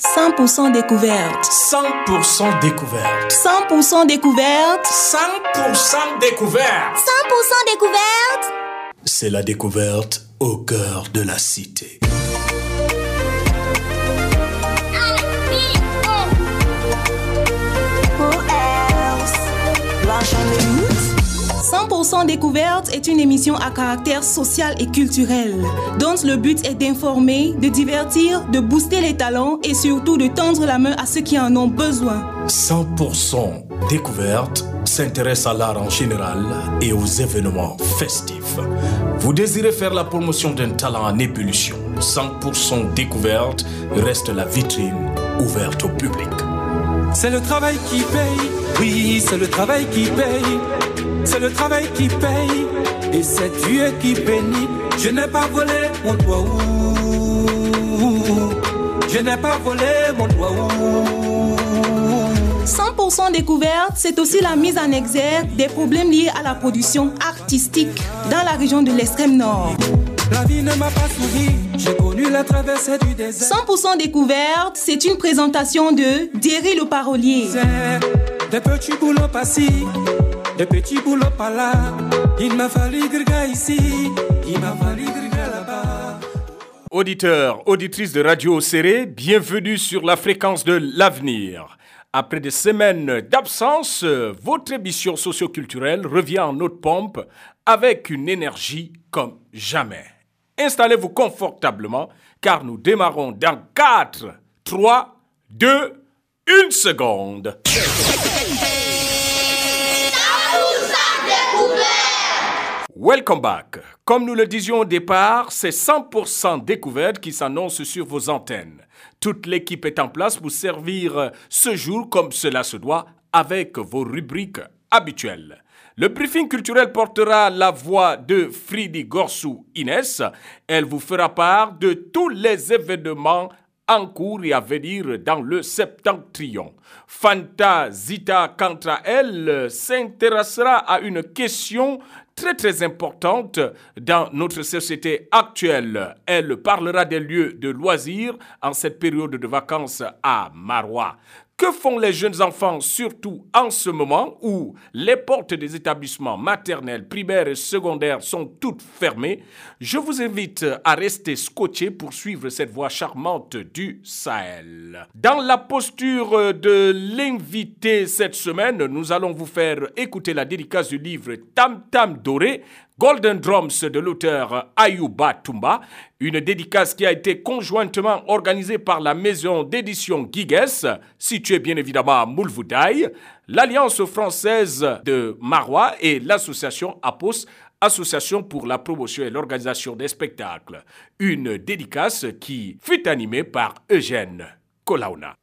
100% découverte. 100% découverte. 100% découverte. 100% découverte. 100% découverte. C'est la découverte au cœur de la cité. 100% découverte est une émission à caractère social et culturel, dont le but est d'informer, de divertir, de booster les talents et surtout de tendre la main à ceux qui en ont besoin. 100% découverte s'intéresse à l'art en général et aux événements festifs. Vous désirez faire la promotion d'un talent en ébullition. 100% découverte reste la vitrine ouverte au public. C'est le travail qui paye, oui, c'est le travail qui paye. C'est le travail qui paye et c'est Dieu qui bénit. Je n'ai pas volé mon doigt, je n'ai pas volé mon doigt. 100% découverte, c'est aussi la mise en exergue des problèmes liés à la production artistique dans la région de l'extrême nord. La vie ne m'a pas souri, j'ai connu la traversée du désert. 100% découverte, c'est une présentation de Derry le parolier. Des petits boulots passés, des petits boulots par là. Il m'a fallu ici, il m'a fallu là-bas. Auditeurs, auditrices de Radio Serré, bienvenue sur la fréquence de l'avenir. Après des semaines d'absence, votre émission socioculturelle revient en haute pompe avec une énergie comme jamais. Installez-vous confortablement car nous démarrons dans 4, 3, 2, 1 seconde. Welcome back. Comme nous le disions au départ, c'est 100% découverte qui s'annonce sur vos antennes. Toute l'équipe est en place pour servir ce jour comme cela se doit avec vos rubriques habituelles. Le briefing culturel portera la voix de Fridi Gorsou Inès. Elle vous fera part de tous les événements en cours et à venir dans le septentrion. Fanta Zita, quant à elle, s'intéressera à une question très très importante dans notre société actuelle. Elle parlera des lieux de loisirs en cette période de vacances à Marois. Que font les jeunes enfants, surtout en ce moment où les portes des établissements maternels, primaires et secondaires sont toutes fermées Je vous invite à rester scotché pour suivre cette voix charmante du Sahel. Dans la posture de l'invité cette semaine, nous allons vous faire écouter la dédicace du livre Tam Tam Doré Golden Drums de l'auteur Ayuba Tumba, une dédicace qui a été conjointement organisée par la maison d'édition Giges, située bien évidemment à Moulvoudaï, l'Alliance française de Marois et l'association APOS, Association pour la promotion et l'organisation des spectacles. Une dédicace qui fut animée par Eugène Kolauna.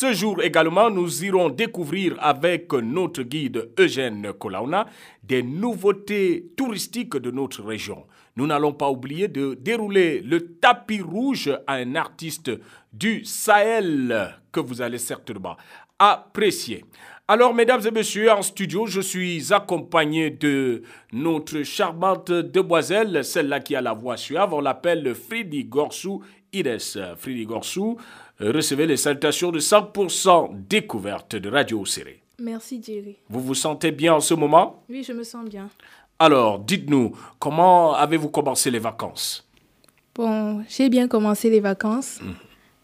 Ce jour également, nous irons découvrir avec notre guide Eugène Kolauna des nouveautés touristiques de notre région. Nous n'allons pas oublier de dérouler le tapis rouge à un artiste du Sahel que vous allez certainement apprécier. Alors, mesdames et messieurs, en studio, je suis accompagné de notre charmante demoiselle, celle-là qui a la voix suave. On l'appelle Fridi Gorsou Ires. Fridi Gorsou, recevez les salutations de 100% découverte de Radio Serré. Merci Jerry. Vous vous sentez bien en ce moment? Oui, je me sens bien. Alors, dites-nous, comment avez-vous commencé les vacances? Bon, j'ai bien commencé les vacances.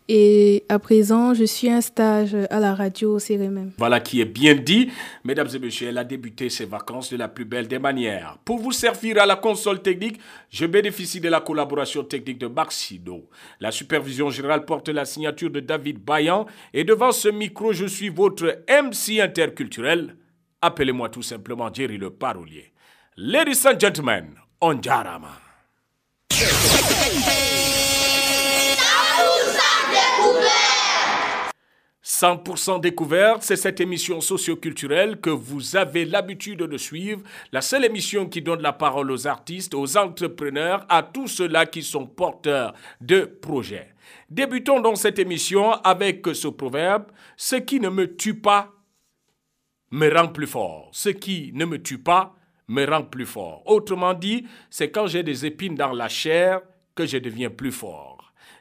Et à présent, je suis un stage à la radio Serré même. Voilà qui est bien dit. Mesdames et messieurs, elle a débuté ses vacances de la plus belle des manières. Pour vous servir à la console technique, je bénéficie de la collaboration technique de Maxido. La supervision générale porte la signature de David Bayan. Et devant ce micro, je suis votre MC interculturel. Appelez-moi tout simplement Jerry le parolier. Ladies and gentlemen, Onjarama. 100% découverte, c'est cette émission socioculturelle que vous avez l'habitude de suivre, la seule émission qui donne la parole aux artistes, aux entrepreneurs, à tous ceux-là qui sont porteurs de projets. Débutons donc cette émission avec ce proverbe, ce qui ne me tue pas me rend plus fort, ce qui ne me tue pas me rend plus fort. Autrement dit, c'est quand j'ai des épines dans la chair que je deviens plus fort.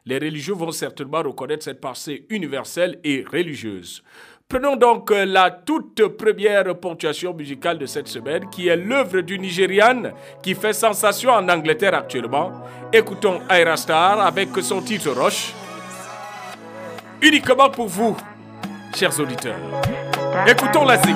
Les religieux vont certainement reconnaître cette pensée universelle et religieuse. Prenons donc euh, la toute première ponctuation musicale de cette semaine, qui est l'œuvre du Nigérian qui fait sensation en Angleterre actuellement. Écoutons Aira Star avec son titre Roche. Uniquement pour vous, chers auditeurs. Écoutons la zik.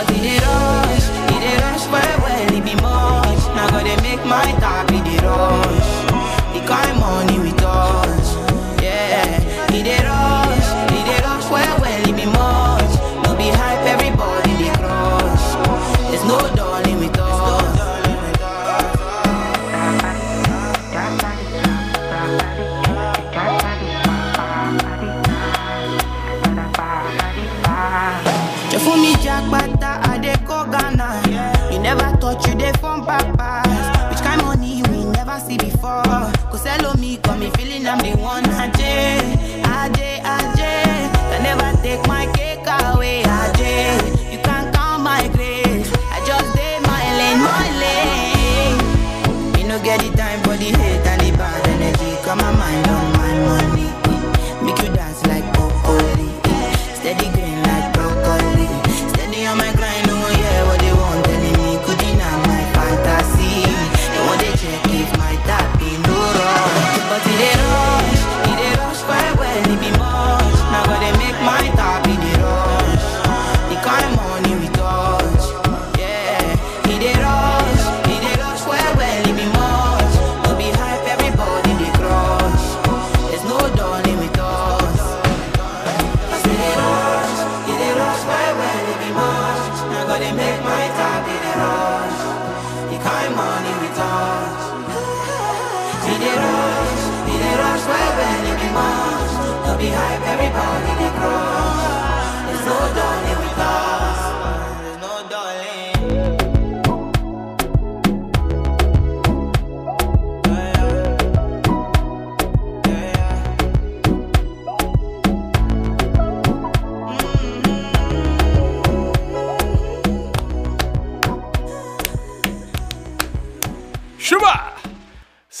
But it dey rush, it dey rush well well, it be much. Now gotta make my tap it dey rush. The kind money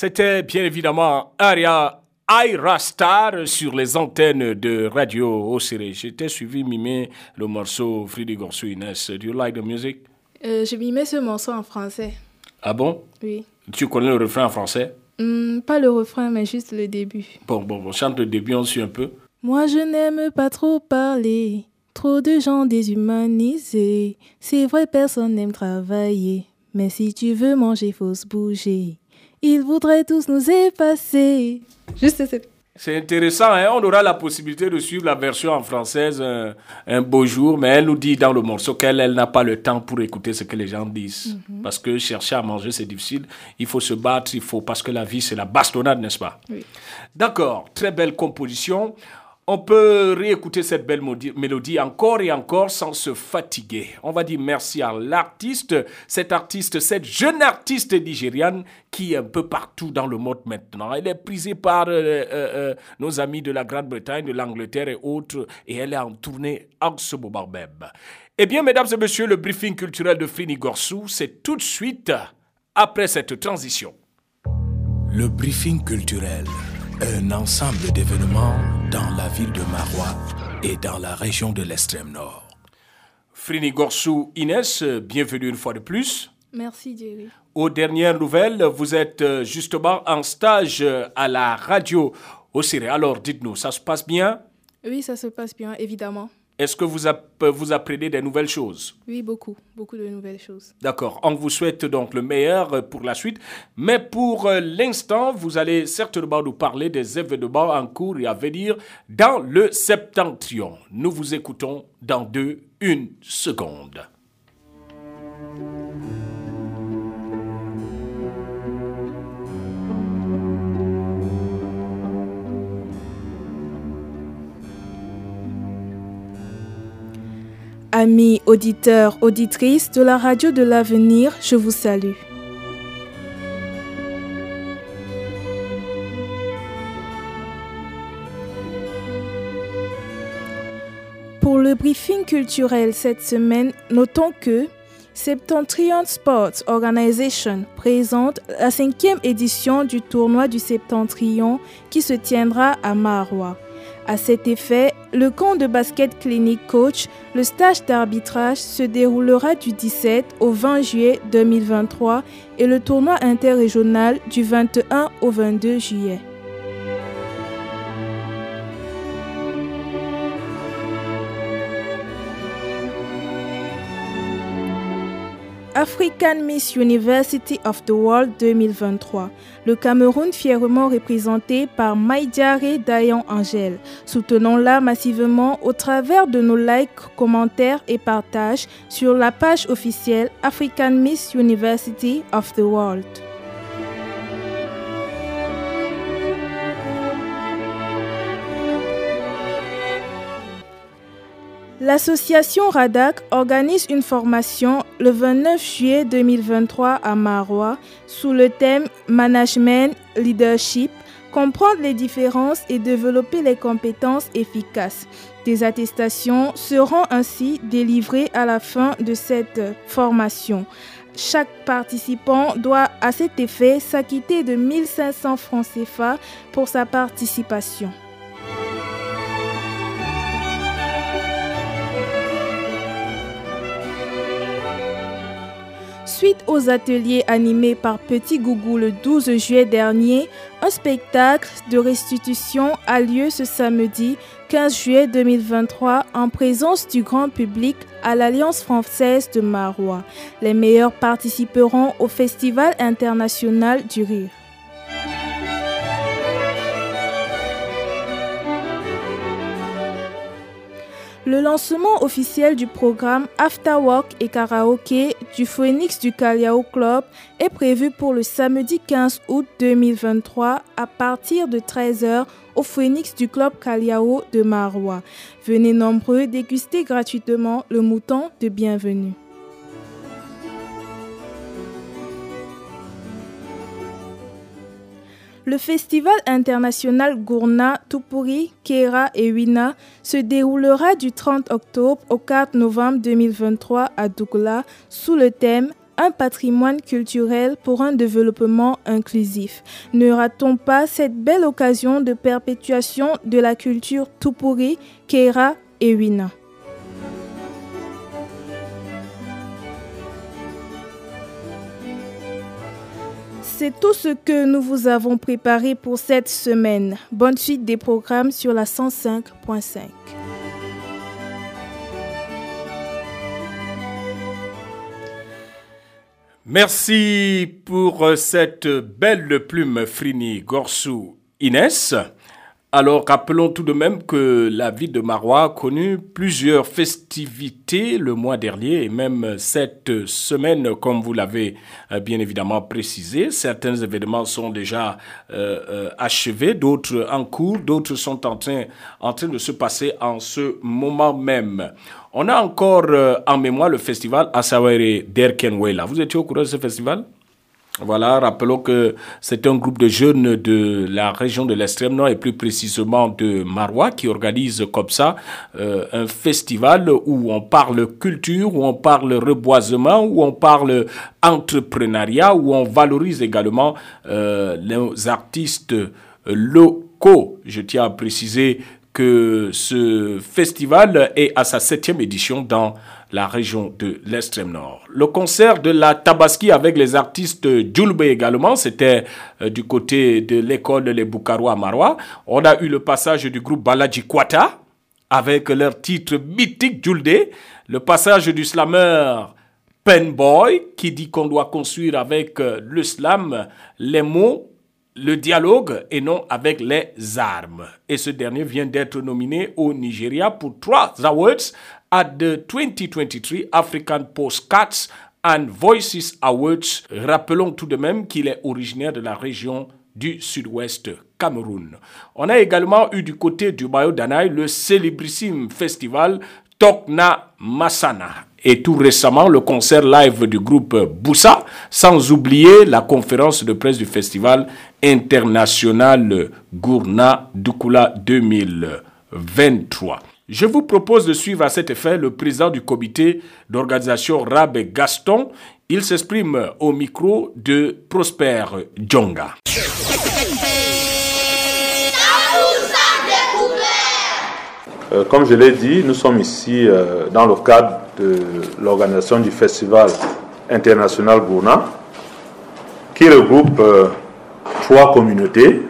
C'était bien évidemment Aria Aira Star sur les antennes de Radio Osiré. J'étais suivi mimer le morceau Friedi Gorsou Inès. Do you like the music? Euh, je m'y mets ce morceau en français. Ah bon? Oui. Tu connais le refrain en français? Hmm, pas le refrain, mais juste le début. Bon, bon, bon, chante le début, on suit un peu. Moi, je n'aime pas trop parler. Trop de gens déshumanisés. C'est vrai, personne n'aime travailler. Mais si tu veux manger, faut se bouger. Ils voudraient tous nous effacer. Juste cette. C'est intéressant, hein? on aura la possibilité de suivre la version en française un, un beau jour, mais elle nous dit dans le morceau qu'elle elle n'a pas le temps pour écouter ce que les gens disent. Parce que chercher à manger, c'est difficile. Il faut se battre, il faut, parce que la vie, c'est la bastonnade, n'est-ce pas? Oui. D'accord, très belle composition. On peut réécouter cette belle mélodie encore et encore sans se fatiguer. On va dire merci à l'artiste, cet artiste, cette jeune artiste nigériane qui est un peu partout dans le monde maintenant. Elle est prisée par euh, euh, euh, nos amis de la Grande-Bretagne, de l'Angleterre et autres, et elle est en tournée en ce moment même. Eh bien, mesdames et messieurs, le briefing culturel de Frini Gorsou, c'est tout de suite après cette transition. Le briefing culturel, un ensemble d'événements dans la ville de Marois et dans la région de l'extrême nord. Frini Gorsou Inès, bienvenue une fois de plus. Merci, Jerry. Aux dernières nouvelles, vous êtes euh, justement en stage euh, à la radio au Siré. Alors, dites-nous, ça se passe bien? Oui, ça se passe bien, évidemment. Est-ce que vous, vous apprenez des nouvelles choses? Oui, beaucoup, beaucoup de nouvelles choses. D'accord. On vous souhaite donc le meilleur pour la suite. Mais pour euh, l'instant, vous allez certainement nous parler des événements en cours et à venir dans le septentrion. Nous vous écoutons dans deux, une seconde. Amis auditeurs, auditrices de la radio de l'avenir, je vous salue. Pour le briefing culturel cette semaine, notons que Septentrion Sports Organization présente la cinquième édition du tournoi du Septentrion qui se tiendra à Marois. À cet effet, le camp de basket clinique coach, le stage d'arbitrage se déroulera du 17 au 20 juillet 2023 et le tournoi interrégional du 21 au 22 juillet. African Miss University of the World 2023. Le Cameroun fièrement représenté par Maïdiare Dayan Angel. Soutenons-la massivement au travers de nos likes, commentaires et partages sur la page officielle African Miss University of the World. L'association RADAC organise une formation le 29 juillet 2023 à Marois sous le thème Management Leadership, comprendre les différences et développer les compétences efficaces. Des attestations seront ainsi délivrées à la fin de cette formation. Chaque participant doit à cet effet s'acquitter de 1500 francs CFA pour sa participation. Suite aux ateliers animés par Petit Gougou le 12 juillet dernier, un spectacle de restitution a lieu ce samedi 15 juillet 2023 en présence du grand public à l'Alliance française de Marois. Les meilleurs participeront au Festival international du rire. Le lancement officiel du programme After Work et Karaoke du Phoenix du Caliao Club est prévu pour le samedi 15 août 2023 à partir de 13h au Phoenix du Club Caliao de Marois. Venez nombreux déguster gratuitement le mouton de bienvenue. Le festival international Gourna, Tupuri, Kera et Wina se déroulera du 30 octobre au 4 novembre 2023 à Douglas sous le thème un patrimoine culturel pour un développement inclusif. Ne ratons pas cette belle occasion de perpétuation de la culture Tupuri, Kera et Wina. C'est tout ce que nous vous avons préparé pour cette semaine. Bonne suite des programmes sur la 105.5. Merci pour cette belle plume Frini Gorsou Inès. Alors, rappelons tout de même que la ville de Marois a connu plusieurs festivités le mois dernier et même cette semaine, comme vous l'avez euh, bien évidemment précisé. Certains événements sont déjà euh, euh, achevés, d'autres en cours, d'autres sont en train, en train de se passer en ce moment même. On a encore en mémoire le festival Asawere d'Erkenwela. Vous étiez au courant de ce festival? Voilà, rappelons que c'est un groupe de jeunes de la région de l'extrême nord et plus précisément de Marois qui organise comme ça euh, un festival où on parle culture, où on parle reboisement, où on parle entrepreneuriat, où on valorise également euh, les artistes locaux. Je tiens à préciser que ce festival est à sa septième édition dans la région de l'extrême nord. Le concert de la Tabaski avec les artistes Djulbe également, c'était euh, du côté de l'école Les Boukaro à Marois. On a eu le passage du groupe Baladji Kwata avec leur titre mythique Julde, le passage du slammer Penboy qui dit qu'on doit construire avec euh, le slam les mots, le dialogue et non avec les armes. Et ce dernier vient d'être nominé au Nigeria pour trois awards at the 2023 African Postcards and Voices Awards. Rappelons tout de même qu'il est originaire de la région du sud-ouest Cameroun. On a également eu du côté du Bayo Danaï le célébrissime festival Tokna Masana. Et tout récemment, le concert live du groupe Boussa, sans oublier la conférence de presse du festival international Gourna Dukula 2023. Je vous propose de suivre à cet effet le président du comité d'organisation Rab Gaston. Il s'exprime au micro de Prosper Djonga. Euh, comme je l'ai dit, nous sommes ici euh, dans le cadre de l'organisation du Festival international Gourna, qui regroupe euh, trois communautés,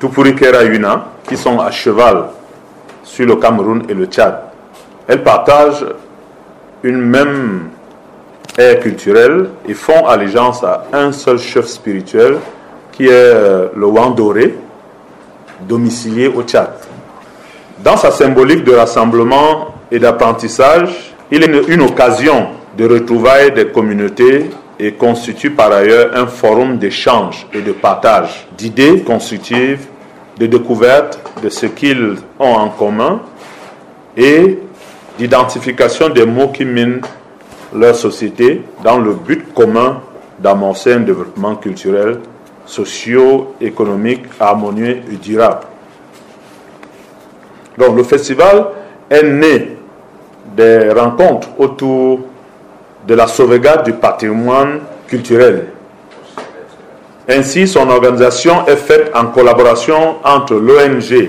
Tupurikera Yuna, qui sont à cheval sur le Cameroun et le Tchad. Elles partagent une même ère culturelle et font allégeance à un seul chef spirituel qui est euh, le Wandoré, domicilié au Tchad. Dans sa symbolique de rassemblement et d'apprentissage, il est une occasion de retrouvailles des communautés et constitue par ailleurs un forum d'échange et de partage d'idées constructives de découverte de ce qu'ils ont en commun et d'identification des mots qui minent leur société dans le but commun d'amorcer un développement culturel, socio-économique, harmonieux et durable. Donc le festival est né des rencontres autour de la sauvegarde du patrimoine culturel ainsi, son organisation est faite en collaboration entre l'ONG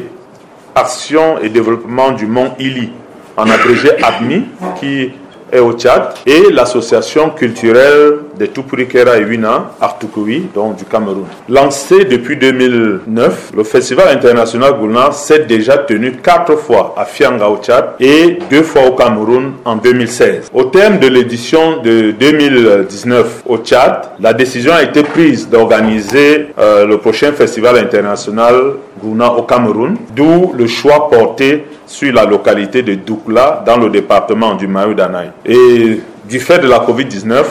Action et Développement du Mont Ili, en abrégé ADMI, qui est au Tchad, et l'association culturelle de Tupurikera et Wina, Artukoui, donc du Cameroun. Lancé depuis 2009, le Festival international Goulna s'est déjà tenu quatre fois à Fianga au Tchad et deux fois au Cameroun en 2016. Au terme de l'édition de 2019 au Tchad, la décision a été prise d'organiser euh, le prochain Festival international Gouna au Cameroun, d'où le choix porté sur la localité de Doukla dans le département du Mayo Danaï. Et du fait de la Covid-19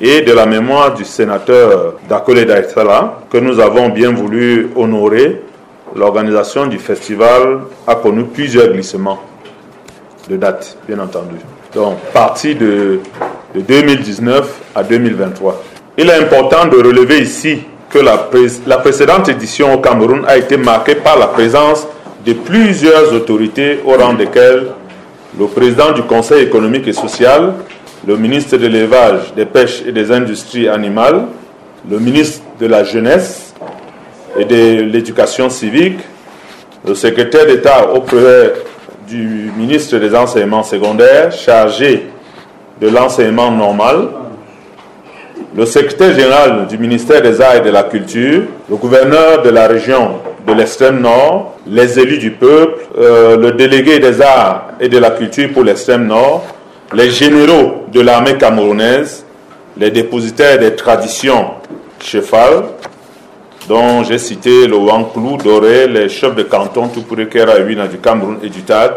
et de la mémoire du sénateur Dakole Daïtala, que nous avons bien voulu honorer, l'organisation du festival a connu plusieurs glissements de date, bien entendu. Donc, partie de, de 2019 à 2023. Il est important de relever ici que la précédente édition au Cameroun a été marquée par la présence de plusieurs autorités au rang desquelles le président du Conseil économique et social, le ministre de l'élevage, des pêches et des industries animales, le ministre de la jeunesse et de l'éducation civique, le secrétaire d'État auprès du ministre des enseignements secondaires chargé de l'enseignement normal, le secrétaire général du ministère des Arts et de la Culture, le gouverneur de la région de l'extrême nord, les élus du peuple, euh, le délégué des arts et de la culture pour l'extrême nord, les généraux de l'armée camerounaise, les dépositaires des traditions cheval, dont j'ai cité le Wanklou, Doré, les chefs de canton Tupurikera et du Cameroun et du Tchad,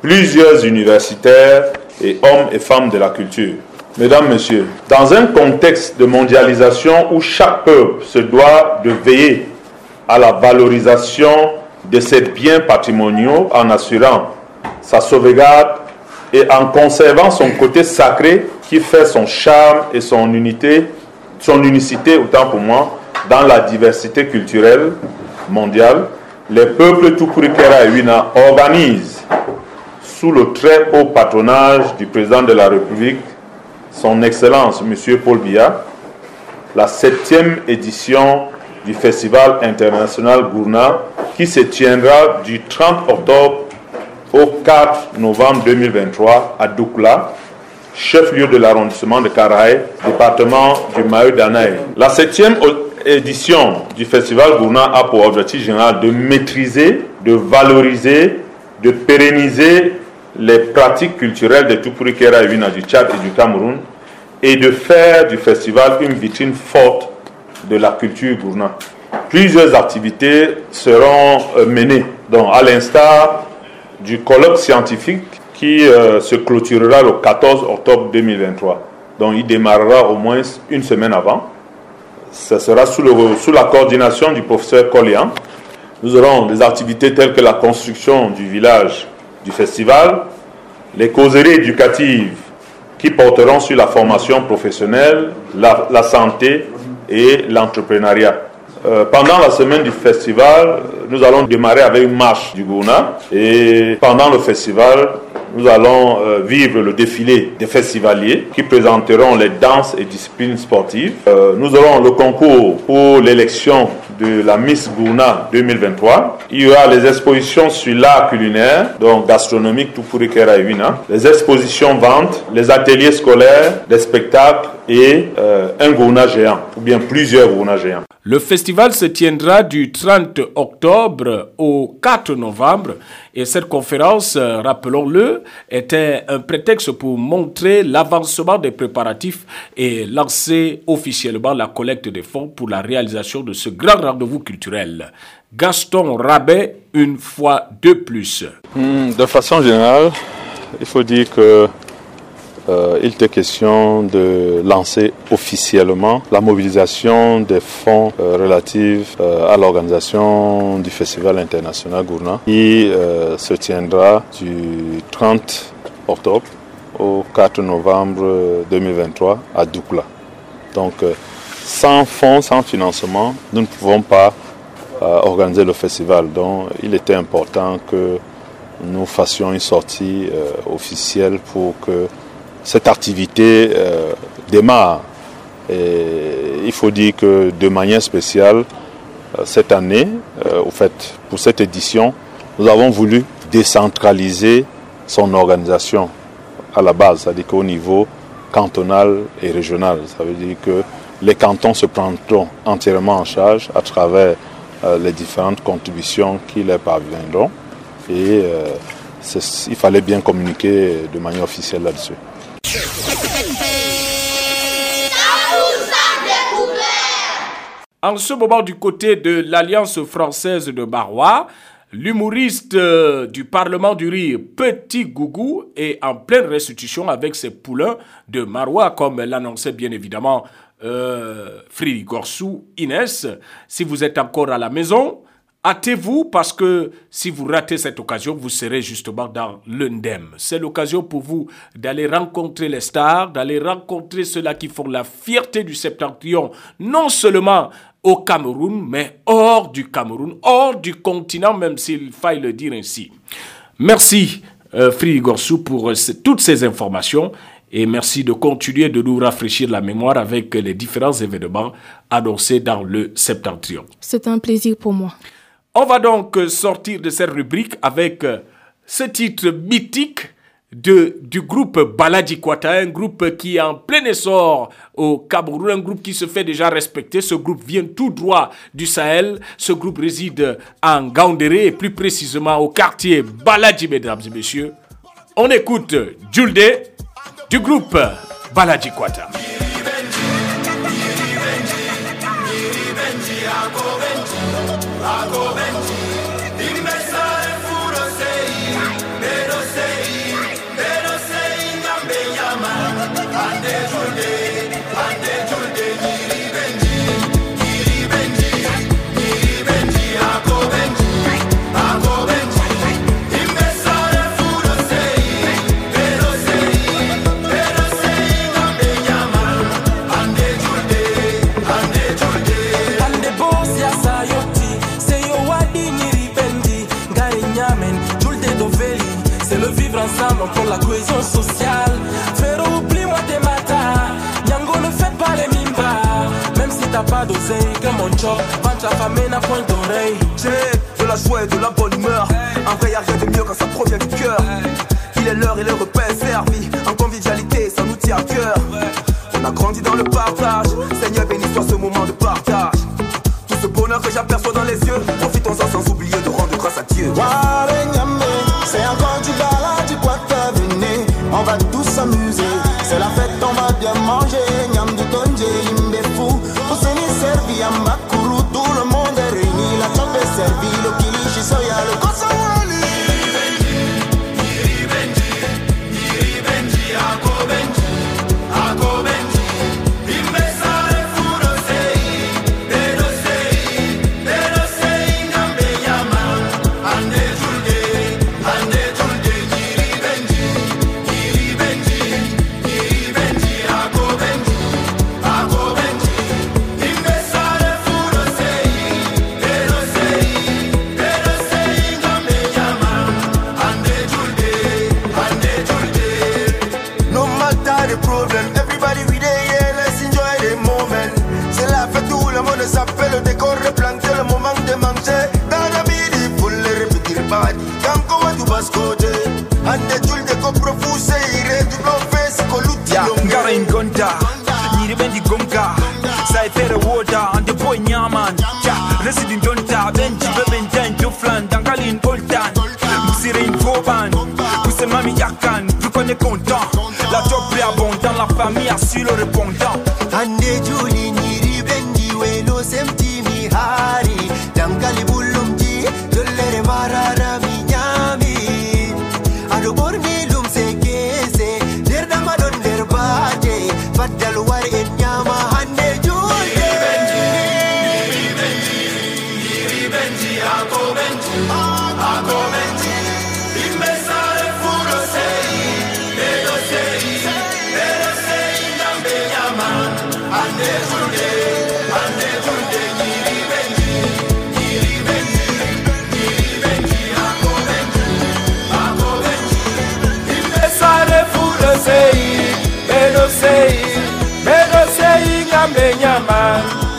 plusieurs universitaires et hommes et femmes de la culture. Mesdames, Messieurs, dans un contexte de mondialisation où chaque peuple se doit de veiller à la valorisation de ses biens patrimoniaux en assurant sa sauvegarde et en conservant son côté sacré qui fait son charme et son unité, son unicité autant pour moi, dans la diversité culturelle mondiale, les peuples Tukurikera et Wina organisent sous le très haut patronage du président de la République son Excellence M. Paul Biya, la septième édition du Festival international Gourna qui se tiendra du 30 octobre au 4 novembre 2023 à Doukla, chef-lieu de l'arrondissement de Karaï, département du Mayo Danaï. La septième édition du Festival Gourna a pour objectif général de maîtriser, de valoriser de pérenniser les pratiques culturelles de Tupurikera et du Tchad et du Cameroun et de faire du festival une vitrine forte de la culture gourna. Plusieurs activités seront euh, menées, donc à l'instar du colloque scientifique qui euh, se clôturera le 14 octobre 2023. Donc il démarrera au moins une semaine avant. Ce sera sous, la coordination du professeur Collian. Nous aurons des activités telles que la construction du village du festival, les causeries éducatives qui porteront sur la formation professionnelle, la, santé et l'entrepreneuriat. Euh, pendant la semaine du festival, nous allons démarrer avec une marche du Gouna. Et pendant le festival, nous allons euh, vivre le défilé des festivaliers qui présenteront les danses et disciplines sportives. Euh, nous aurons le concours pour l'élection de la Miss Gouna 2023. Il y aura les expositions sur l'art culinaire, donc gastronomique, tout pour les expositions ventes, les ateliers scolaires, des spectacles et euh, un Gouna géant, ou bien plusieurs Gouna géants. Le festival se tiendra du 30 octobre au 4 novembre et cette conférence, rappelons-le, était un prétexte pour montrer l'avancement des préparatifs et lancer officiellement la collecte des fonds pour la réalisation de ce grand rendez-vous culturel. Gaston Rabet, une fois de plus. Hmm, de façon générale, il faut dire que euh, il était question de lancer officiellement la mobilisation des fonds euh, relatifs euh, à l'organisation du Festival international Gourna qui se tiendra du 30 octobre au 4 novembre 2023 à Doukla. Donc sans fonds, sans financement, nous ne pouvons pas organiser le festival. Donc il était important que nous fassions une sortie officielle pour que cette activité euh, démarre. Et il faut dire que de manière spéciale, euh, cette année, euh, au fait, pour cette édition, nous avons voulu décentraliser son organisation à la base, c'est-à-dire qu'au niveau cantonal et régional. Ça veut dire que les cantons se prendront entièrement en charge à travers les différentes contributions qui leur parviendront. Et il fallait bien communiquer de manière officielle là-dessus. En ce moment, du côté de l'Alliance française de Barois, l'humoriste euh, du Parlement du Rire, Petit Gougou, est en pleine restitution avec ses poulains de Marois, comme l'annonçait bien évidemment euh, Fridi Gorsou, Inès. Si vous êtes encore à la maison, Hâtez-vous parce que si vous ratez cette occasion, vous serez justement dans l'undem. C'est l'occasion pour vous d'aller rencontrer les stars, d'aller rencontrer ceux-là qui font la fierté du septentrion, non seulement au Cameroun, mais hors du Cameroun, hors du continent, même s'il faille le dire ainsi. Merci, euh, Gorsou, pour euh, toutes ces informations. Et merci de continuer de nous rafraîchir la mémoire avec les différents événements annoncés dans le septentrion. C'est un plaisir pour moi. On va donc sortir de cette rubrique avec euh, ce titre mythique du groupe Baladi un groupe qui est en plein essor au Cameroun, un groupe qui se fait déjà respecter. Ce groupe vient tout droit du Sahel. Ce groupe réside en Gaoundéré et plus précisément au quartier Baladi, mesdames et messieurs. On écoute Julde du groupe Baladi Deus. Pour la cohésion sociale. Faire oublie-moi tes matins. Nyango ne fait pas les mimba. Même si t'as pas d'oseille, que mon job, vente la famille n'a point d'oreille. J'ai de la joie et de la bonne humeur. En vrai, y'a rien de mieux quand ça provient du cœur. Il est l'heure et le repas est servi. Famille a su le répondant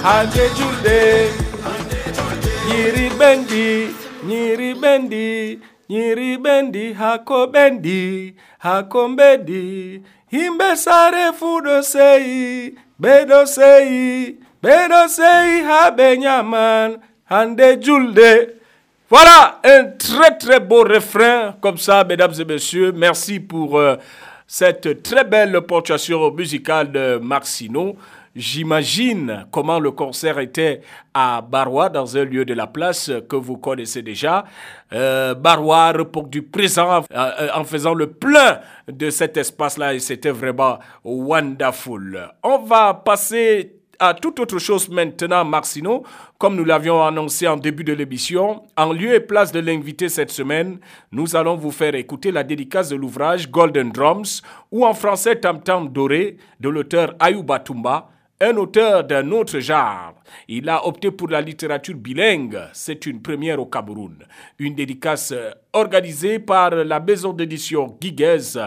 Ande Juli Nyiri bendi, nyiri bendi, nyiri bendi, hako bendi, hako bendi. Himbe sare fudo sei, bedo sei, bedo sei, habe nyaman, hande julde. Voilà un très très beau refrain comme ça, mesdames et messieurs. Merci pour euh, cette très belle ponctuation musicale de Marcino. J'imagine comment le concert était à Barois, dans un lieu de la place que vous connaissez déjà. Euh, Barois répondu présent euh, en faisant le plein de cet espace-là et c'était vraiment wonderful. On va passer à toute autre chose maintenant, Marcino. Comme nous l'avions annoncé en début de l'émission, en lieu et place de l'invité cette semaine, nous allons vous faire écouter la dédicace de l'ouvrage Golden Drums, ou en français Tam Tam Doré, de l'auteur Ayuba Tumba, un auteur d'un autre genre. Il a opté pour la littérature bilingue. C'est une première au Cameroun. Une dédicace euh, organisée par la maison d'édition Guiguez,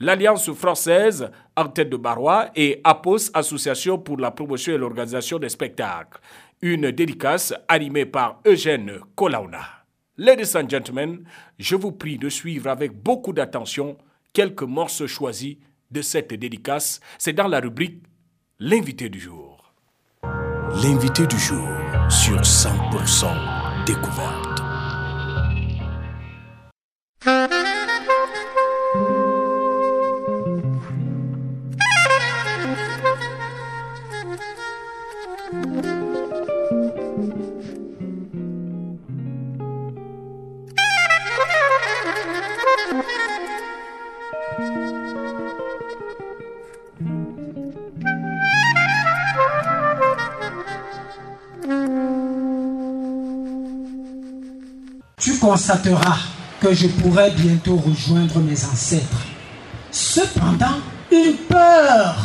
l'Alliance française en tête de Barois et APOS, Association pour la promotion et l'organisation des spectacles. Une dédicace animée par Eugène Kolauna. Ladies and gentlemen, je vous prie de suivre avec beaucoup d'attention quelques morceaux choisis de cette dédicace. C'est dans la rubrique L'invité du jour. L'invité du jour sur 100% découverte. Que je pourrai bientôt rejoindre mes ancêtres. Cependant, une peur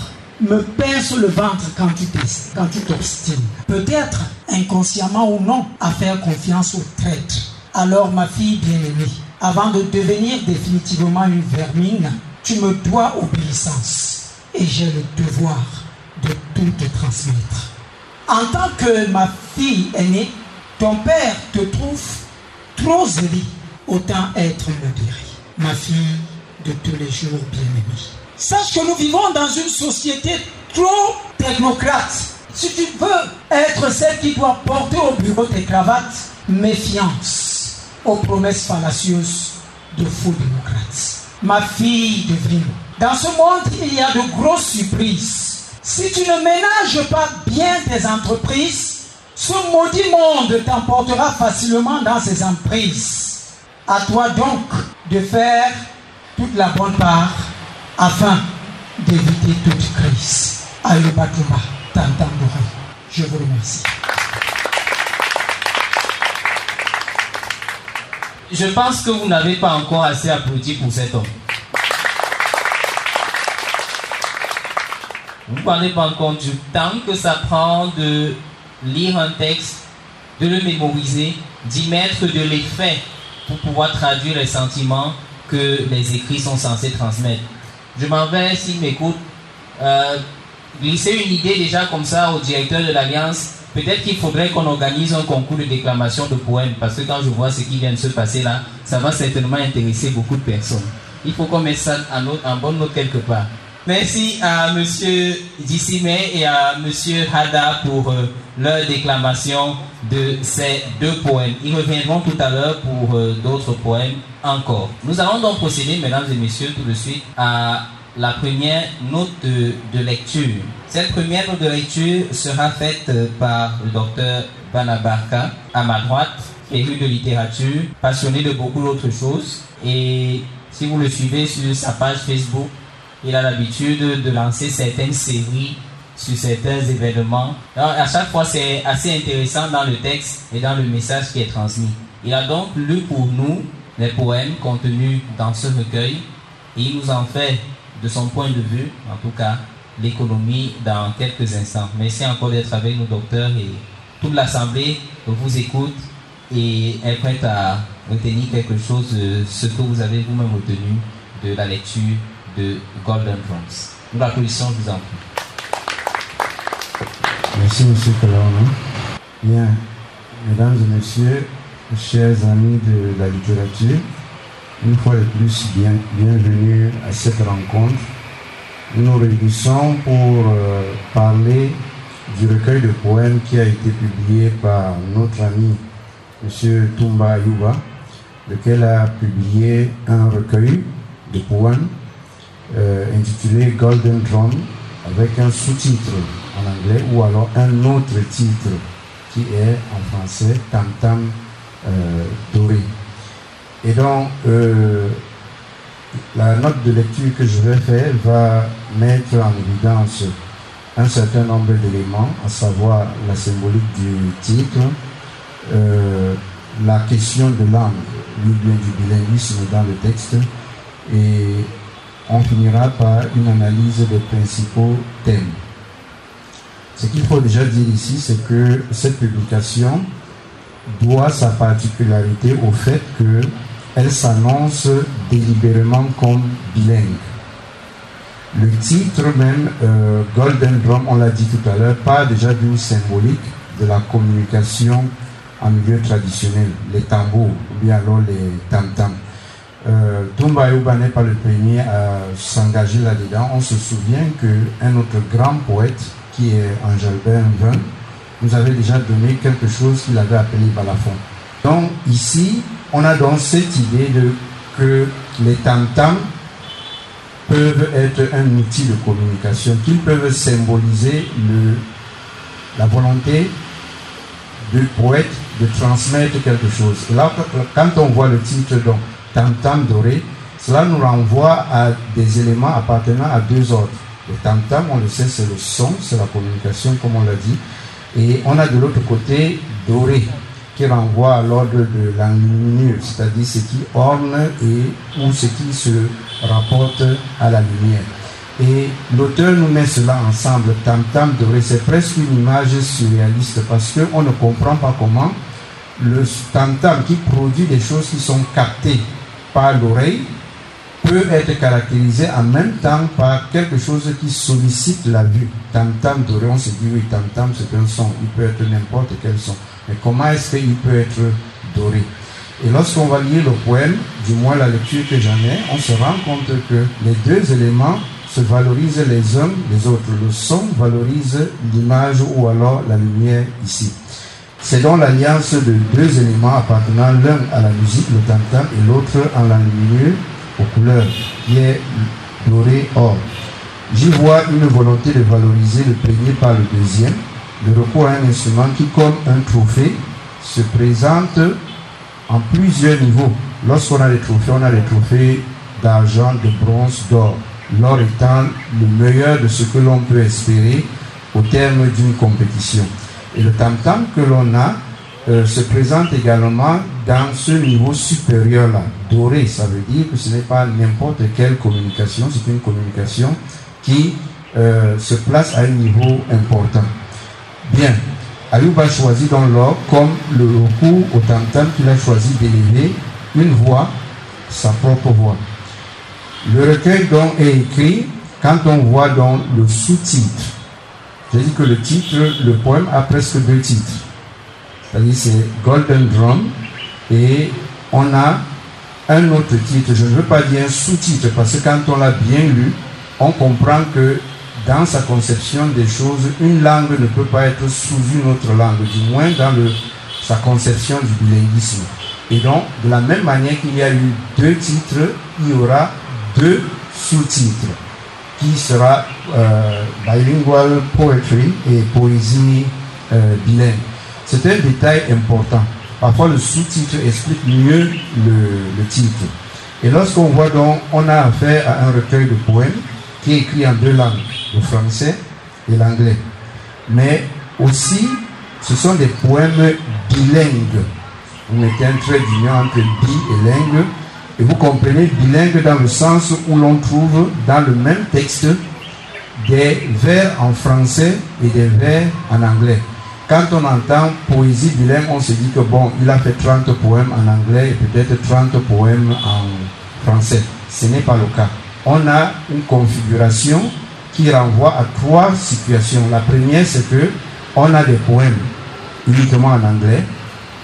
me pince le ventre quand tu t'obstines. Peut-être inconsciemment ou non à faire confiance aux traîtres. Alors ma fille bien-aimée, avant de devenir définitivement une vermine, tu me dois obéissance et j'ai le devoir de tout te transmettre. En tant que ma fille aînée, ton père te trouve trop zélé, autant être modéré. Ma fille de tous les jours bien-aimée. Sache que nous vivons dans une société trop technocrate. Si tu veux être celle qui doit porter au bureau tes cravates, méfiance aux promesses fallacieuses de faux démocrates. Ma fille de dans ce monde, il y a de grosses surprises. Si tu ne ménages pas bien tes entreprises, ce maudit monde t'emportera facilement dans ses emprises. À toi donc de faire toute la bonne part afin d'éviter toute crise. Ayuba Touma, Tantam Doré. Je vous remercie. Je pense que vous n'avez pas encore assez applaudi pour cet homme. Vous ne parlez pas encore du temps que ça prend de lire un texte, de le mémoriser, d'y mettre de l'effet pour pouvoir traduire les sentiments que les écrits sont censés transmettre. Je m'en vais, s'il m'écoute, euh, glisser une idée déjà comme ça au directeur de l'Alliance. Peut-être qu'il faudrait qu'on organise un concours de déclamation de poèmes, parce que quand je vois ce qui vient de se passer là, ça va certainement intéresser beaucoup de personnes. Il faut qu'on mette ça en, bonne note quelque part. Merci à Monsieur Dissime et à Monsieur Hada pour euh, leur déclamation de ces deux poèmes. Ils reviendront tout à l'heure pour euh, d'autres poèmes encore. Nous allons donc procéder, mesdames et messieurs, tout de suite à la première note de, lecture. Cette première note de lecture sera faite euh, par le docteur Banabarka à ma droite, élu de littérature, passionné de beaucoup d'autres choses. Et si vous le suivez sur sa page Facebook, il a l'habitude de lancer certaines séries sur certains événements. Alors, à chaque fois, c'est assez intéressant dans le texte et dans le message qui est transmis. Il a donc lu pour nous les poèmes contenus dans ce recueil et il nous en fait, de son point de vue, en tout cas, l'économie dans quelques instants. Merci encore d'être avec nous, docteur, et toute l'Assemblée vous écoute et est prête à retenir quelque chose de ce que vous avez vous-même retenu de la lecture de Golden Drums. Nous l'applaudissons, je vous en prie. Merci, Monsieur Kalama. Bien, mesdames et messieurs, chers amis de la littérature, une fois de plus, bien, bienvenue à cette rencontre. Nous nous réunissons pour euh, parler du recueil de poèmes qui a été publié par notre ami M. Tumba Yuba, lequel a publié un recueil de poèmes euh, intitulé Golden Drum avec un sous-titre en anglais ou alors un autre titre qui est en français Tam Tam euh, Doré. Et donc, euh, la note de lecture que je vais faire va mettre en évidence un certain nombre d'éléments, à savoir la symbolique du titre, euh, la question de langue, du bilinguisme dans le texte, et on finira par une analyse des principaux thèmes. Ce qu'il faut déjà dire ici, c'est que cette publication doit sa particularité au fait qu'elle s'annonce délibérément comme bilingue. Le titre même, euh, Golden Drum, on l'a dit tout à l'heure, part déjà d'une symbolique de la communication en milieu traditionnel, les tambours ou bien alors les tam-tams. Euh, Tumba n'est pas le premier à s'engager là-dedans. On se souvient qu'un autre grand poète, qui est Angelbert 20, nous avait déjà donné quelque chose qu'il avait appelé balafon. Donc ici, on a donc cette idée que les tam-tams peuvent être un outil de communication, qu'ils peuvent symboliser le, la volonté du poète de transmettre quelque chose. là, quand on voit le titre donc tam-tam doré, cela nous renvoie à des éléments appartenant à deux ordres. Le tam-tam, on le sait, c'est le son, c'est la communication, comme on l'a dit. Et on a de l'autre côté doré, qui renvoie à l'ordre de l'enluminure, c'est-à-dire ce qui orne et ou ce qui se rapporte à la lumière. Et l'auteur nous met cela ensemble, tam-tam doré, c'est presque une image surréaliste parce qu'on ne comprend pas comment le tam-tam qui produit des choses qui sont captées par l'oreille peut être caractérisé en même temps par quelque chose qui sollicite la vue. Tam-tam doré, on se dit oui, tam-tam c'est un son, il peut être n'importe quel son. Mais comment est-ce qu'il peut être doré? Et lorsqu'on va lire le poème, du moins la lecture que j'en ai, on se rend compte que les deux éléments se valorisent les uns les autres. Le son valorise l'image ou alors la lumière ici. C'est donc l'alliance de deux éléments appartenant l'un à la musique, le tam-tam, et l'autre en la lumière, aux couleurs, qui est doré or. J'y vois une volonté de valoriser le premier par le deuxième, le recours à un instrument qui, comme un trophée, se présente en plusieurs niveaux. Lorsqu'on a des trophées, on a des trophées d'argent, de bronze, d'or. L'or étant le meilleur de ce que l'on peut espérer au terme d'une compétition. Et le tam-tam que l'on a euh, se présente également dans ce niveau supérieur-là. Doré, ça veut dire que ce n'est pas n'importe quelle communication, c'est une communication qui euh, se place à un niveau important. Bien, Ayoub a choisi dans l'or comme le recours au tam-tam qu'il a choisi d'élever une voix, sa propre voix. Le recueil donc est écrit quand on voit dans le sous-titre. Dit que le titre, le poème a presque deux titres. C'est-à-dire c'est Golden Drum et on a un autre titre. Je ne veux pas dire un sous-titre parce que quand on l'a bien lu, on comprend que dans sa conception des choses, une langue ne peut pas être sous une autre langue, du moins dans le, sa conception du bilinguisme. Et donc, de la même manière qu'il y a eu deux titres, il y aura deux sous-titres, qui sera euh, bilingual poetry et poésie euh, bilingue. C'est un détail important. Parfois, le sous-titre explique mieux le, titre. Et lorsqu'on voit donc, on a affaire à un recueil de poèmes qui est écrit en deux langues, le français et l'anglais. Mais aussi, ce sont des poèmes bilingues. Vous mettez un trait d'union entre bi et lingue, et vous comprenez bilingue dans le sens où l'on trouve dans le même texte des vers en français et des vers en anglais. Quand on entend poésie bilingue, on se dit que bon, il a fait 30 poèmes en anglais et peut-être 30 poèmes en français. Ce n'est pas le cas. On a une configuration qui renvoie à trois situations. La première, c'est que on a des poèmes uniquement en anglais,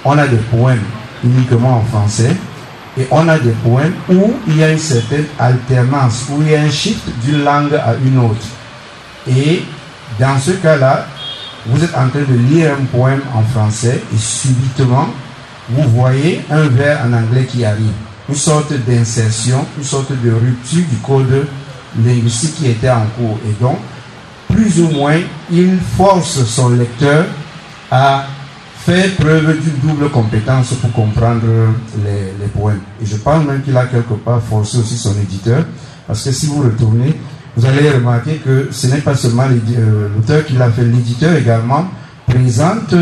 on a des poèmes uniquement en français, et on a des poèmes où il y a une certaine alternance, où il y a un shift d'une langue à une autre. Et dans ce cas-là, vous êtes en train de lire un poème en français et subitement, vous voyez un vers en anglais qui arrive. Une sorte d'insertion, une sorte de rupture du code linguistique qui était en cours. Et donc, plus ou moins, il force son lecteur à faire preuve d'une double compétence pour comprendre les, les poèmes. Et je pense même qu'il a quelque part forcé aussi son éditeur, parce que si vous retournez, vous allez remarquer que ce n'est pas seulement l'auteur qui l'a fait, l'éditeur également présente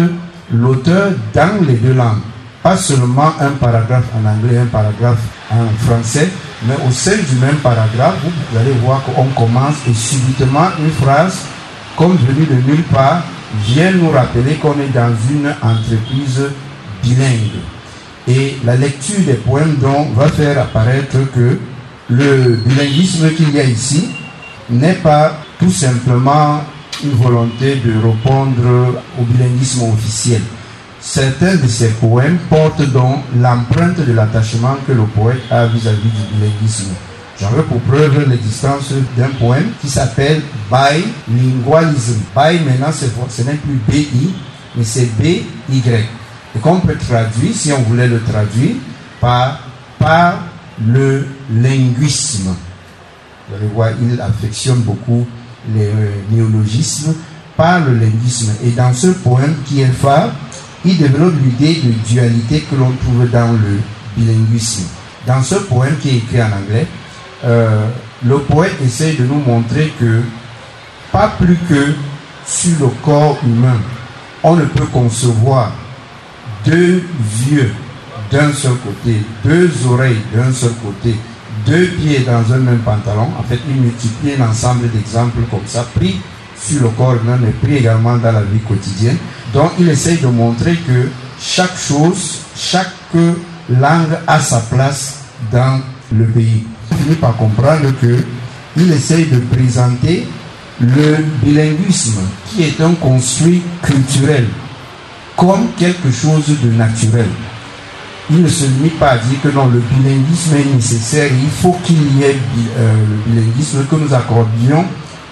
l'auteur dans les deux langues. Pas seulement un paragraphe en anglais, un paragraphe en français, mais au sein du même paragraphe, vous allez voir qu'on commence et subitement une phrase, comme venue de nulle part, vient nous rappeler qu'on est dans une entreprise bilingue. Et la lecture des poèmes donc va faire apparaître que le bilinguisme qu'il y a ici n'est pas tout simplement une volonté de répondre au bilinguisme officiel. Certains de ces poèmes portent donc l'empreinte de l'attachement que le poète a vis-à-vis du bilinguisme. J'en veux pour preuve l'existence d'un poème qui s'appelle Bilingualisme. Bi maintenant, ce n'est plus BI, mais c'est BY. Et qu'on peut traduire, si on voulait le traduire, par, par le linguisme. Il affectionne beaucoup les néologismes par le linguisme. Et dans ce poème qui est phare, il développe l'idée de dualité que l'on trouve dans le bilinguisme. Dans ce poème qui est écrit en anglais, euh, le poète essaie de nous montrer que pas plus que sur le corps humain, on ne peut concevoir deux yeux d'un seul côté, deux oreilles d'un seul côté, deux pieds dans un même pantalon. En fait, il multiplie un ensemble d'exemples comme ça, pris sur le corps humain, mais pris également dans la vie quotidienne. Donc, il essaye de montrer que chaque chose, chaque langue a sa place dans le pays. On finit par comprendre que il essaye de présenter le bilinguisme, qui est un construit culturel, comme quelque chose de naturel. Il ne se limite pas à dire que non, le bilinguisme est nécessaire, il faut qu'il y ait euh, le bilinguisme, que nous accordions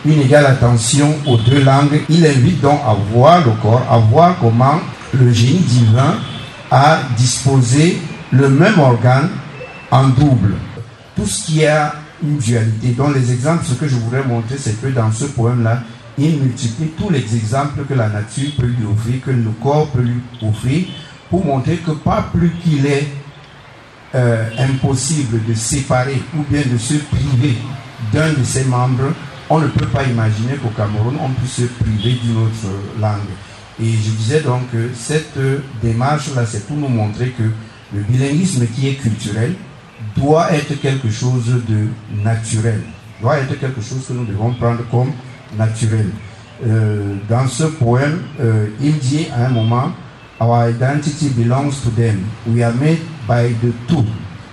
une égale attention aux deux langues. Il invite donc à voir le corps, à voir comment le génie divin a disposé le même organe en double. Tout ce qui a une dualité. Dans les exemples, ce que je voudrais montrer, c'est que dans ce poème-là, il multiplie tous les exemples que la nature peut lui offrir, que le corps peut lui offrir, pour montrer que pas plus qu'il est euh, impossible de séparer ou bien de se priver d'un de ses membres, on ne peut pas imaginer qu'au Cameroun, on puisse se priver d'une autre langue. Et je disais donc que cette démarche-là, c'est pour nous montrer que le bilinguisme qui est culturel doit être quelque chose de naturel, doit être quelque chose que nous devons prendre comme naturel. Euh, dans ce poème, euh, il dit à un moment, Our identity belongs to them. We are made by the two.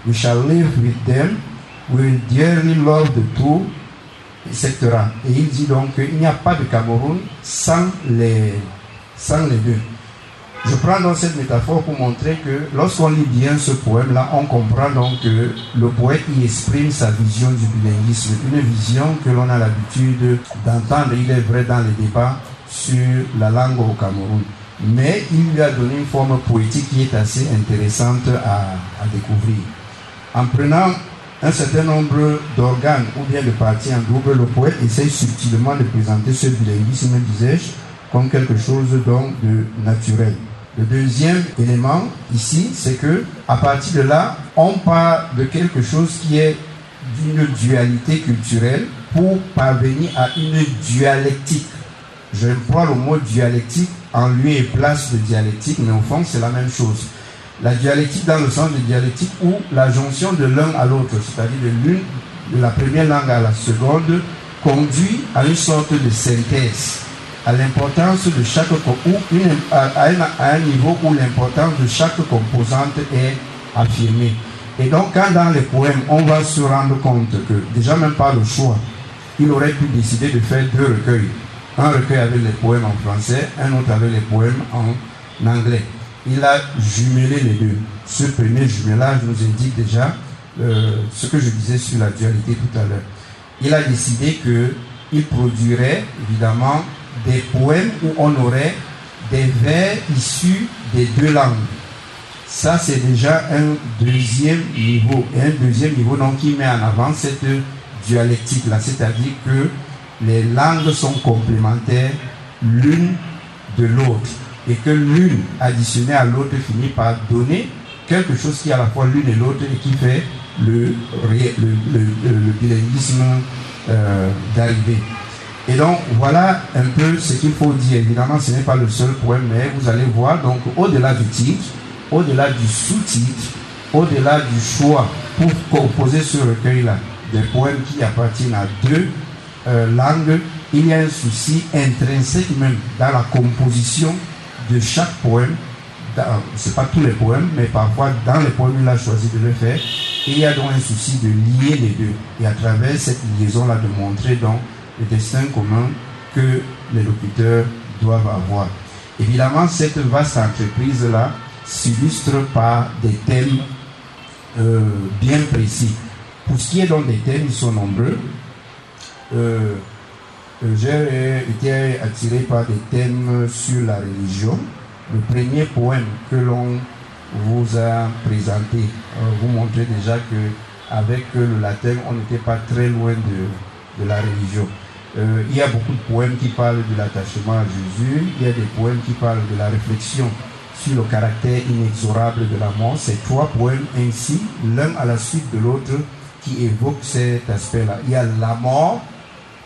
We shall live with them. We will dearly love the two, etc. Et il dit donc qu'il n'y a pas de Cameroun sans les, sans les deux. Je prends donc cette métaphore pour montrer que lorsqu'on lit bien ce poème-là, on comprend donc que le poète y exprime sa vision du bilinguisme, une vision que l'on a l'habitude d'entendre, il est vrai, dans les débats sur la langue au Cameroun. Mais il lui a donné une forme poétique qui est assez intéressante à, découvrir. En prenant un certain nombre d'organes ou bien de parties en double, le poète essaye subtilement de présenter ce bilinguisme, disais-je, comme quelque chose donc de naturel. Le deuxième élément ici, c'est que à partir de là, on parle de quelque chose qui est d'une dualité culturelle pour parvenir à une dialectique. Je emploie le mot dialectique en lieu et place de dialectique, mais au fond, c'est la même chose. La dialectique dans le sens de dialectique où la jonction de l'un à l'autre, c'est-à-dire de l'une, de la première langue à la seconde, conduit à une sorte de synthèse à l'importance de chaque ou à, un, à, un, niveau où l'importance de chaque composante est affirmée. Et donc, quand dans les poèmes, on va se rendre compte que, déjà même par le choix, il aurait pu décider de faire deux recueils. Un recueil avec les poèmes en français, un autre avec les poèmes en anglais. Il a jumelé les deux. Ce premier jumelage nous indique déjà euh, ce que je disais sur la dualité tout à l'heure. Il a décidé qu'il produirait évidemment des poèmes où on aurait des vers issus des deux langues. Ça, c'est déjà un deuxième niveau. Et un deuxième niveau qui met en avant cette dialectique-là, c'est-à-dire que les langues sont complémentaires l'une de l'autre et que l'une additionnée à l'autre finit par donner quelque chose qui est à la fois l'une et l'autre et qui fait le, le, le, bilinguisme euh, d'arrivée. Et donc voilà un peu ce qu'il faut dire. Évidemment, ce n'est pas le seul poème, mais vous allez voir, donc au-delà du titre, au-delà du sous-titre, au-delà du choix pour composer ce recueil-là, des poèmes qui appartiennent à deux euh, langues, il y a un souci intrinsèque même dans la composition de chaque poème. Ce n'est pas tous les poèmes, mais parfois dans les poèmes, il a choisi de le faire. il y a donc un souci de lier les deux. Et à travers cette liaison-là, de montrer donc le destin commun que les locuteurs doivent avoir. Évidemment, cette vaste entreprise-là s'illustre par des thèmes euh, bien précis. Pour ce qui est donc des thèmes, ils sont nombreux. Euh, euh, j'ai été attiré par des thèmes sur la religion. Le premier poème que l'on vous a présenté vous montrait déjà que avec le latin, on n'était pas très loin de, de la religion. Euh, il y a beaucoup de poèmes qui parlent de l'attachement à Jésus, il y a des poèmes qui parlent de la réflexion sur le caractère inexorable de la mort. C'est trois poèmes ainsi, l'un à la suite de l'autre, qui évoquent cet aspect-là. Il y a la mort,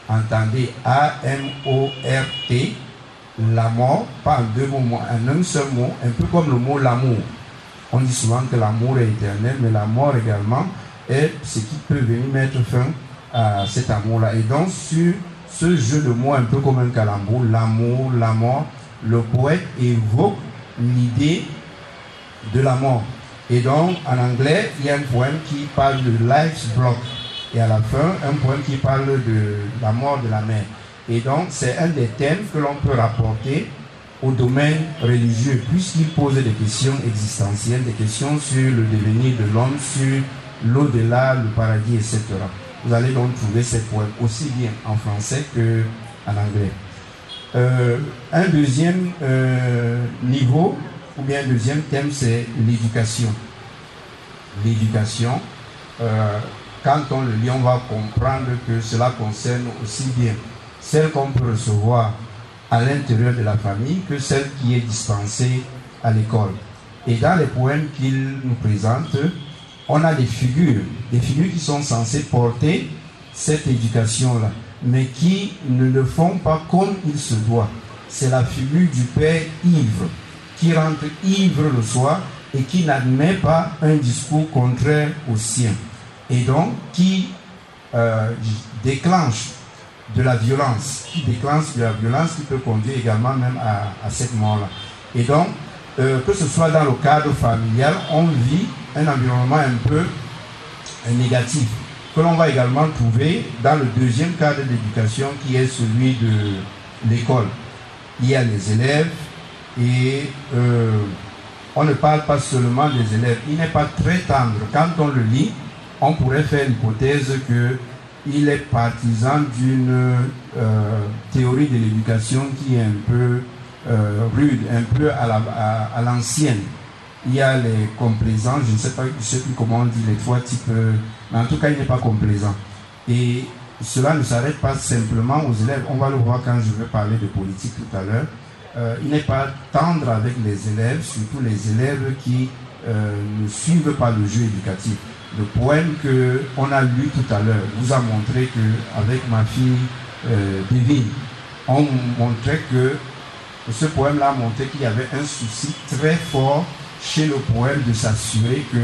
entendez A-M-O-R-T, la mort, pas en deux mots, en un seul mot, un peu comme le mot l'amour. On dit souvent que l'amour est éternel, mais la mort également est ce qui peut venir mettre fin à cet amour-là. Et donc, sur ce jeu de mots un peu comme un calembour, l'amour, la mort, le poète évoque l'idée de la mort. Et donc, en anglais, il y a un poème qui parle de life's block. Et à la fin, un poème qui parle de la mort de la mère. Et donc, c'est un des thèmes que l'on peut rapporter au domaine religieux, puisqu'il pose des questions existentielles, des questions sur le devenir de l'homme, sur l'au-delà, le paradis, etc. Vous allez donc trouver ces poèmes aussi bien en français qu'en anglais. Euh, un deuxième euh, niveau, ou bien un deuxième thème, c'est l'éducation. L'éducation, euh, quand on le lit, on va comprendre que cela concerne aussi bien celle qu'on peut recevoir à l'intérieur de la famille que celle qui est dispensée à l'école. Et dans les poèmes qu'il nous présente, on a des figures, des figures qui sont censées porter cette éducation-là, mais qui ne le font pas comme il se doit. C'est la figure du père ivre, qui rentre ivre le soir et qui n'admet pas un discours contraire au sien, et donc qui euh, déclenche de la violence, qui déclenche de la violence qui peut conduire également même à, cette mort-là. Et donc, euh, que ce soit dans le cadre familial, on vit un environnement un peu négatif, que l'on va également trouver dans le deuxième cadre d'éducation qui est celui de l'école. Il y a les élèves, Et euh, on ne parle pas seulement des élèves. Il n'est pas très tendre. Quand on le lit, on pourrait faire l'hypothèse qu'il est partisan d'une euh, théorie de l'éducation qui est un peu euh, rude, un peu à l'ancienne. il y a les complaisants, je ne sais pas comment on dit les trois types, mais en tout cas il n'est pas complaisant. Et cela ne s'arrête pas simplement aux élèves. On va le voir quand je vais parler de politique tout à l'heure. Euh, il n'est pas tendre avec les élèves, surtout les élèves qui ne suivent pas le jeu éducatif. Le poème que on a lu tout à l'heure vous a montré que avec ma fille euh, on montrait que ce poème-là montrait qu'il y avait un souci très fort chez le poème de s'assurer que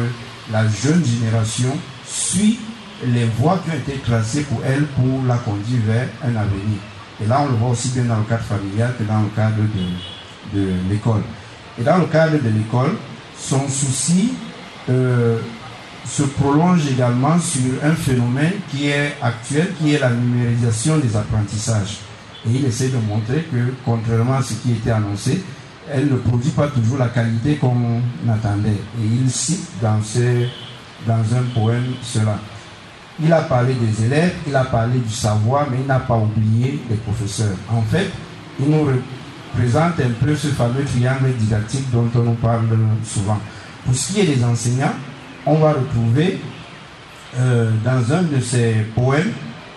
la jeune génération suit les voies qui ont été tracées pour elle pour la conduire vers un avenir. Et là, on le voit aussi bien dans le cadre familial que dans le cadre de, de l'école. Et dans le cadre de l'école, son souci euh, se prolonge également sur un phénomène qui est actuel, qui est la numérisation des apprentissages. Et il essaie de montrer que, contrairement à ce qui était annoncé, elle ne produit pas toujours la qualité qu'on attendait. Et il cite dans, dans un poème cela. Il a parlé des élèves, il a parlé du savoir, mais il n'a pas oublié les professeurs. En fait, il nous représente un peu ce fameux triangle didactique dont on nous parle souvent. Pour ce qui est des enseignants, on va retrouver euh, dans un de ses poèmes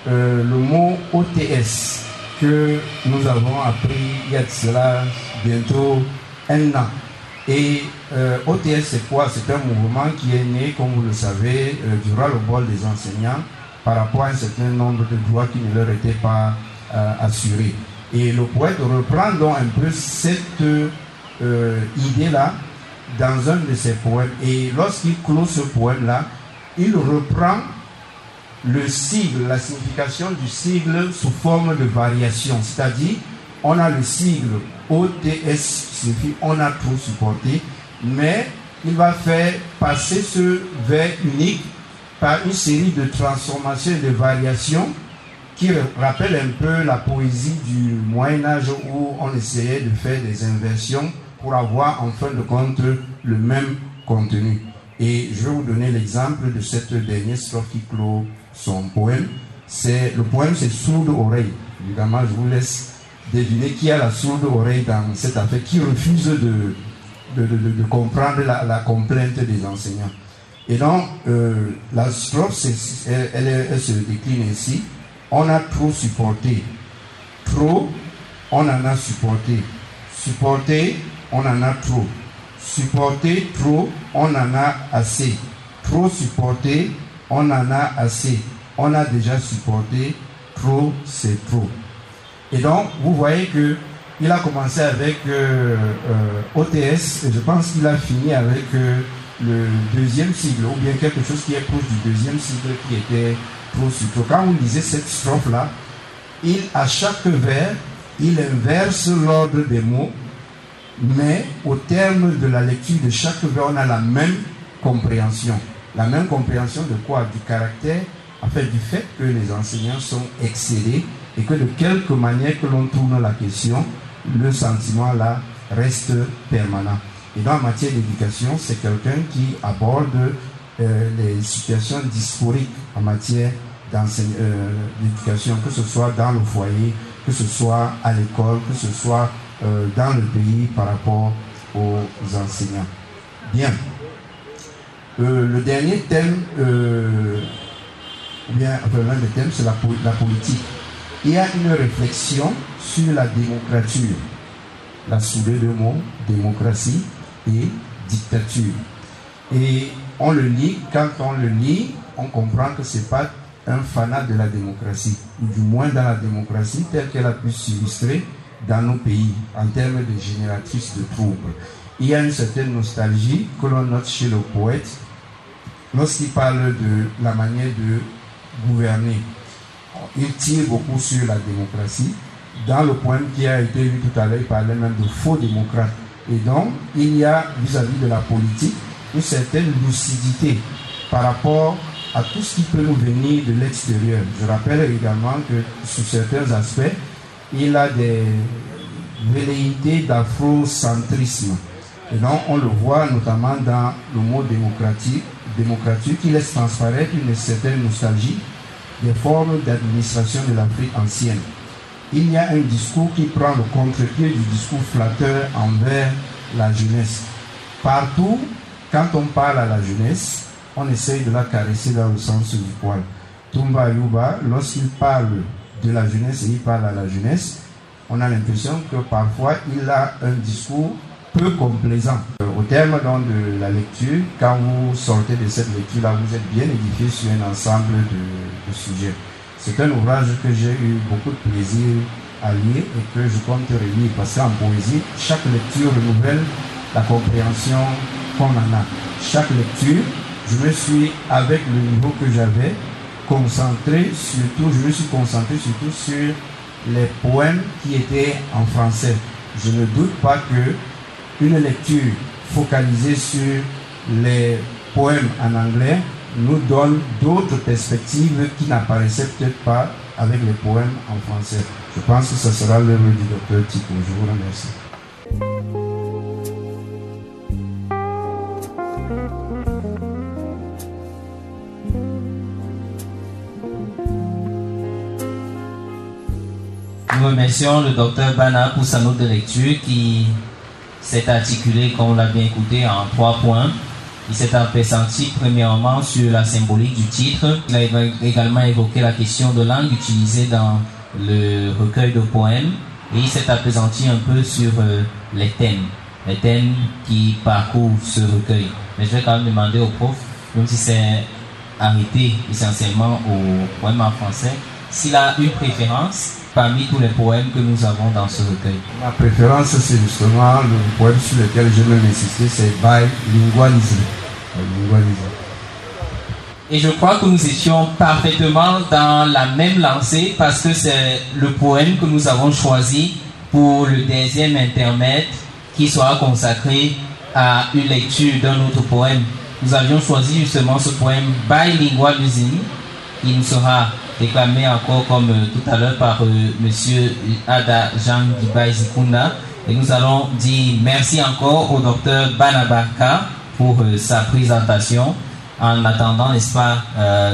euh, le mot OTS que nous avons appris il y a de cela bientôt un an. Et euh, OTS, c'est quoi? C'est un mouvement qui est né, comme vous le savez, euh, durant le bol des enseignants par rapport à un certain nombre de droits qui ne leur étaient pas assurés. Et le poète reprend donc un peu cette idée-là dans un de ses poèmes. Et lorsqu'il clôt ce poème-là, il reprend le sigle, la signification du sigle sous forme de variation. C'est-à-dire, on a le sigle OTS, signifie on a trop supporté, mais il va faire passer ce vers unique par une série de transformations et de variations qui rappellent un peu la poésie du Moyen Âge où on essayait de faire des inversions pour avoir en fin de compte le même contenu. Et je vais vous donner l'exemple de cette dernière strophe qui clôt son poème. C'est, le poème, c'est Sourde oreille. Évidemment, je vous laisse deviner qui a la sourde oreille dans cette affaire, qui refuse de, de, comprendre la, complainte des enseignants. Et donc, euh, la strophe, elle, se décline ainsi. On a trop supporté. Trop, on en a supporté. Supporté, on en a trop. Supporté trop, on en a assez. Trop supporté, on en a assez. On a déjà supporté. Trop, c'est trop. Et donc, vous voyez que il a commencé avec euh, euh, OTS et je pense qu'il a fini avec euh, le deuxième sigle ou bien quelque chose qui est proche du deuxième sigle qui était trop Quand vous lisez cette strophe-là, il, à chaque vers, il inverse l'ordre des mots, mais au terme de la lecture de chaque vers, on a la même compréhension. La même compréhension de quoi Du caractère, en fait, du fait que les enseignants sont excellés et que de quelque manière que l'on tourne la question, le sentiment là reste permanent. Et dans la matière d'éducation, c'est quelqu'un qui aborde euh, les situations dysphoriques en matière euh, d'éducation, que ce soit dans le foyer, que ce soit à l'école, que ce soit euh, dans le pays par rapport aux enseignants. Bien. le dernier thème, bien, l'un des thèmes, c'est la, politique il y a une réflexion sur la démocratie, la soudée de mots, démocratie et dictature. Et on le lit, quand on le lit, on comprend que ce n'est pas un fanat de la démocratie, ou du moins dans la démocratie telle qu'elle a pu s'illustrer dans nos pays en termes de génératrice de troubles. Il y a une certaine nostalgie que l'on note chez le poète lorsqu'il parle de la manière de gouverner il tire beaucoup sur la démocratie. Dans le poème qui a été lu tout à l'heure, il parlait même de faux démocrates. Et donc, il y a vis-à-vis de la politique une certaine lucidité par rapport à tout ce qui peut nous venir de l'extérieur. Je rappelle également que sur certains aspects, il a des, velléité d'afrocentrisme. Et donc, on le voit notamment dans le mot démocratique, démocratique qui laisse transparaître une certaine nostalgie des formes d'administration de l'Afrique ancienne. Il y a un discours qui prend le contre-pied du discours flatteur envers la jeunesse. Partout, quand on parle à la jeunesse, on essaye de la caresser dans le sens du poil. Tumba Yuba, lorsqu'il parle de la jeunesse et il parle à la jeunesse, on a l'impression que parfois il a un discours peu complaisant. Au terme donc de la lecture, quand vous sortez de cette lecture-là, vous êtes bien édifié sur un ensemble de, de sujets. C'est un ouvrage que j'ai eu beaucoup de plaisir à lire et que je compte relire parce qu'en poésie, chaque lecture renouvelle la compréhension qu'on en a. Chaque lecture, je me suis, avec le niveau que j'avais, concentré surtout, je me suis concentré surtout sur les poèmes qui étaient en français. Je ne doute pas que une lecture focalisée sur les poèmes en anglais nous donne d'autres perspectives qui n'apparaissaient peut-être pas avec les poèmes en français. Je pense que ce sera l'œuvre du docteur Tico. Je vous remercie. Remercions le docteur Bana pour sa note de lecture qui s'est articulée, comme on l'a bien écouté, en trois points. Il s'est appesantí premièrement sur la symbolique du titre. Il a également évoqué la question de langue utilisée dans le recueil de poèmes. Et il s'est appesanti un peu sur euh, les thèmes, les thèmes qui parcourent ce recueil. Mais je vais quand même demander au prof, même si c'est arrêté essentiellement au poème en français, s'il a une préférence parmi tous les poèmes que nous avons dans ce recueil. Ma préférence, c'est justement le poème sur lequel je vais insister, c'est bilingualisme. Bilingualisme. Et je crois que nous étions parfaitement dans la même lancée parce que c'est le poème que nous avons choisi pour le deuxième intermède qui sera consacré à une lecture d'un autre poème. Nous avions choisi justement ce poème Bilingualism qui nous sera déclamé encore comme euh, tout à l'heure par euh, monsieur Ada Jean Zikunda. Et nous allons dire merci encore au docteur Banabaka pour euh, sa présentation en attendant, n'est-ce pas,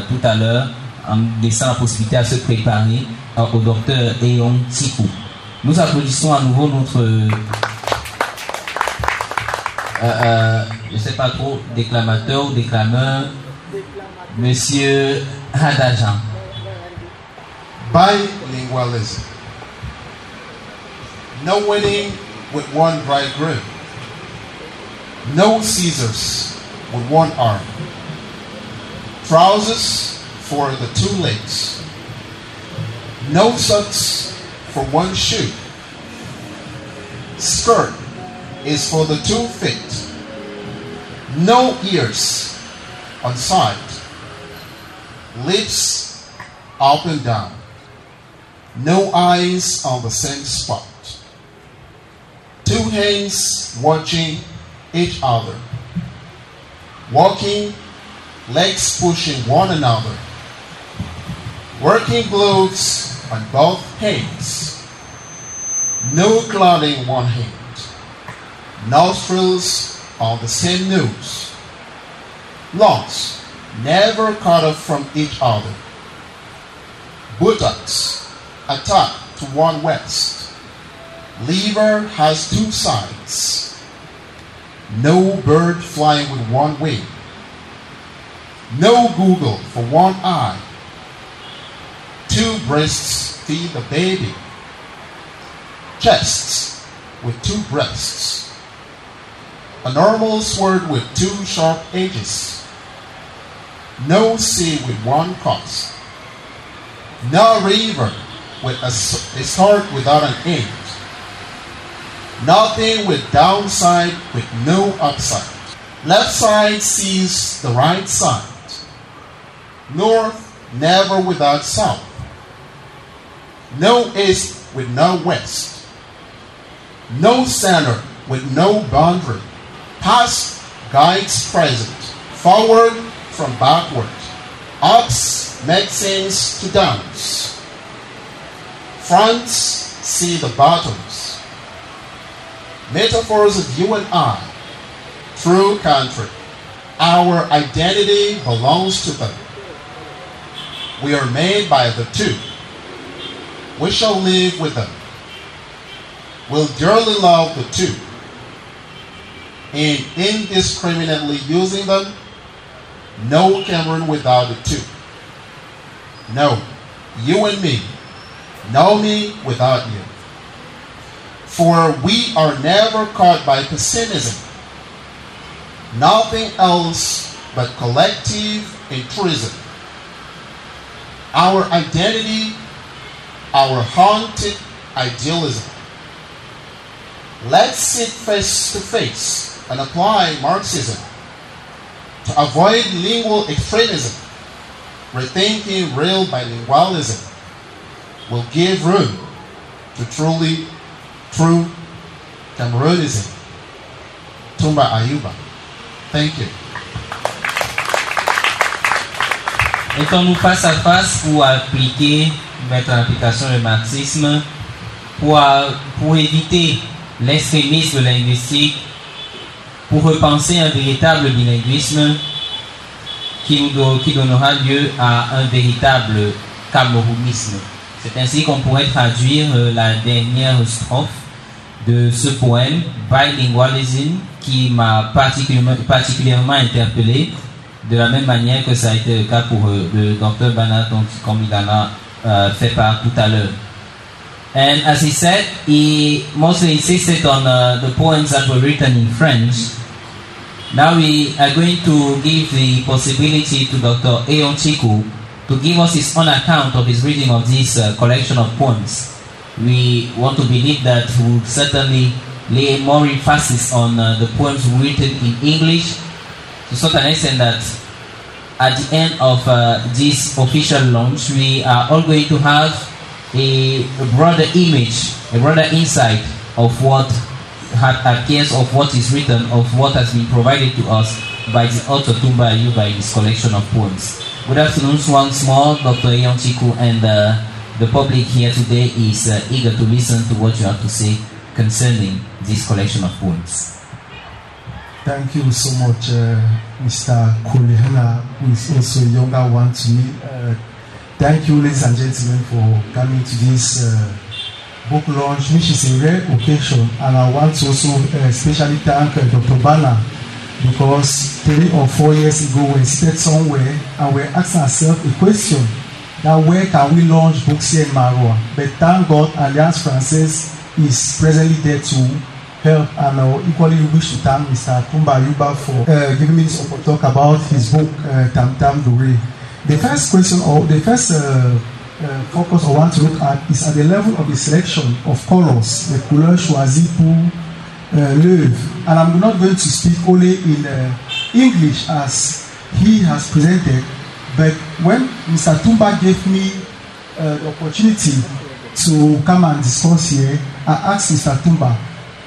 tout à l'heure, en laissant la possibilité à se préparer au docteur Eon Tiku. Nous applaudissons à nouveau notre, je ne sais pas trop, déclamateur ou déclameur, monsieur Hadajan. Bilingualism. No winning with one grip. No Caesars with one arm. Trousers for the two legs. No socks for one shoe. Skirt is for the two feet. No ears on side. Lips up and down. No eyes on the same spot. Two hands watching each other. Walking, legs pushing one another. Working gloves on both hands. No clouding one hand. Nostrils on the same nose. Lungs never cut off from each other. Buttocks attached to one waist. Liver has two sides. No bird flying with one wing. No Google for one eye. Two breasts feed the baby. Chests with two breasts. A normal sword with two sharp edges. No sea with one cost. No river with a start without an end. Nothing with downside with no upside. Left side sees the right side. North never without south. No east with no west. No center with no boundary. Past guides present. Forward from backward. Ups make sense to downs. Fronts see the bottoms. metaphors of you and I, true country. Our identity belongs to them. We are made by the two. We shall live with them. We'll dearly love the two. And indiscriminately using them, no Cameroon without the two. No, you and me, no me without you. For we are never caught by pessimism. Nothing else but collective altruism. Our identity, our haunted idealism. Let's sit face to face and apply Marxism to avoid lingual extremism. Rethinking real bilingualism will give room to truly true Cameronism. Tumba Ayuba. Thank you. Mettons-nous face à face pour appliquer, mettre en application le marxisme, pour, pour éviter l'extrémisme linguistique, pour repenser un véritable bilinguisme qui, nous, qui donnera lieu à un véritable camerounisme. C'est ainsi qu'on pourrait traduire euh, la dernière strophe de ce poème, Bilingualism, qui m'a particulièrement, particulièrement interpellé, de la même manière que ça a été le cas pour euh, le docteur Banat, comme il en a euh, fait part tout à l'heure. And as he said, he mostly insisted on uh, the poems that were written in French. Now we are going to give the possibility to Dr. Ayon Chiku to give us his own account of his reading of this uh, collection of poems. We want to believe that he will certainly lay more emphasis on uh, the poems written in English to an extent that at the end of uh, this official launch, we are all going to have a, broader image, a broader insight of what appears of what is written, of what has been provided to us by the author Tumba Ayu by this collection of poems. Good afternoon once more, Dr. Ion Chiku, and uh, the public here today is uh, eager to listen to what you have to say concerning this collection of poems. Thank you so much, uh, Mr. Kulihana, who is also a younger one to me. Uh, thank you, ladies and gentlemen, for coming to this uh, book launch, which is a rare occasion. And I want to also especially thank uh, Dr. Bana because three or four years ago we sat somewhere and we asked ourselves a question that where can we launch books here in Maroa? But thank God Alliance Française is presently there to help and I equally wish to thank Mr. Kumba Yuba for uh, giving me this opportunity to talk about his book uh, Tam Tam Dore. The first question or the first uh, uh, focus I want to look at is at the level of the selection of colors, the couleur choisie pour uh, l'œuvre. And I'm not going to speak only in uh, English as he has presented, but when Mr. Tumba gave me uh, the opportunity to come and discuss here, I asked Mr. Tumba,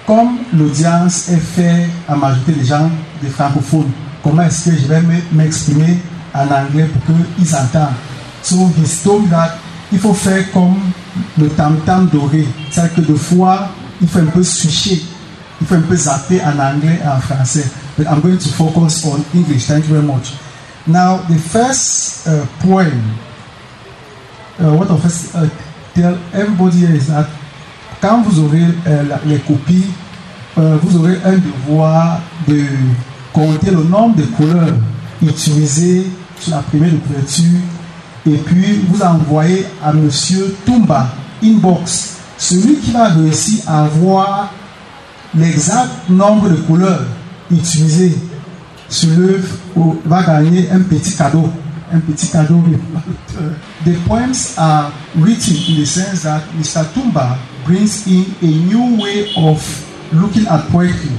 comme l'audience est faite à majorité des gens des francophones, comment est-ce que je vais m'exprimer en anglais pour qu'ils entendent? So he told that il faut faire comme le tam-tam doré. C'est-à-dire que des fois, il faut un peu switcher. Il faut un peu zapper en anglais et en français. But I'm going to focus on English. Thank you very much. Now, the first uh, poem, uh, what I first uh, tell everybody is that quand vous aurez la, les copies, euh, vous aurez un devoir de compter le nombre de couleurs utilisées sur la première de couverture et puis vous envoyez à monsieur Tumba inbox. Celui qui va réussir à avoir l'exact nombre de couleurs utilisées sur l'œuvre va gagner un petit cadeau. Un petit cadeau. the poems are written in the sense that Mr. Tumba brings in a new way of looking at poetry.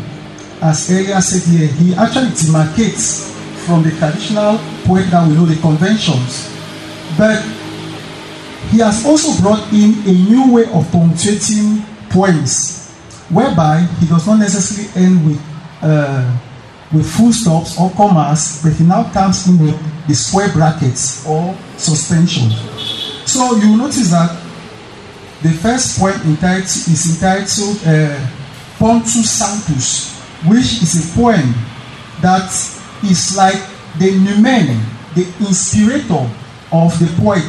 As earlier said here, he actually demarcates from the traditional poet that we know, the conventions. But he has also brought in a new way of punctuating poems, whereby he does not necessarily end with uh, with full stops or commas, but he now comes in with the square brackets or suspension. So you notice that the first poem entitled, is entitled uh, Pontus Sanctus, which is a poem that is like the numen, the inspirator of the poet,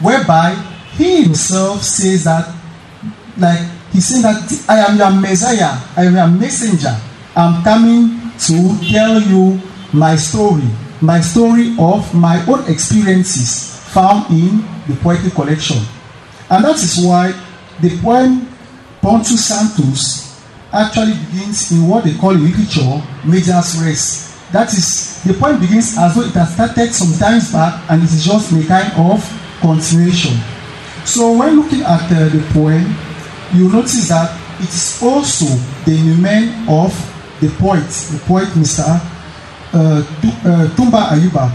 whereby he himself says that, like he's saying that I am your Messiah, I am your messenger. I'm coming to tell you my story, my story of my own experiences found in the poetry collection. And that is why the poem Pontus Sanctus actually begins in what they call in literature major's res. That is, the poem begins as though it has started some times back and it is just a kind of continuation. So when looking at uh, the poem, you notice that it is also the numen of the poet, the poet Mr. Uh, uh, Tumba Ayuba.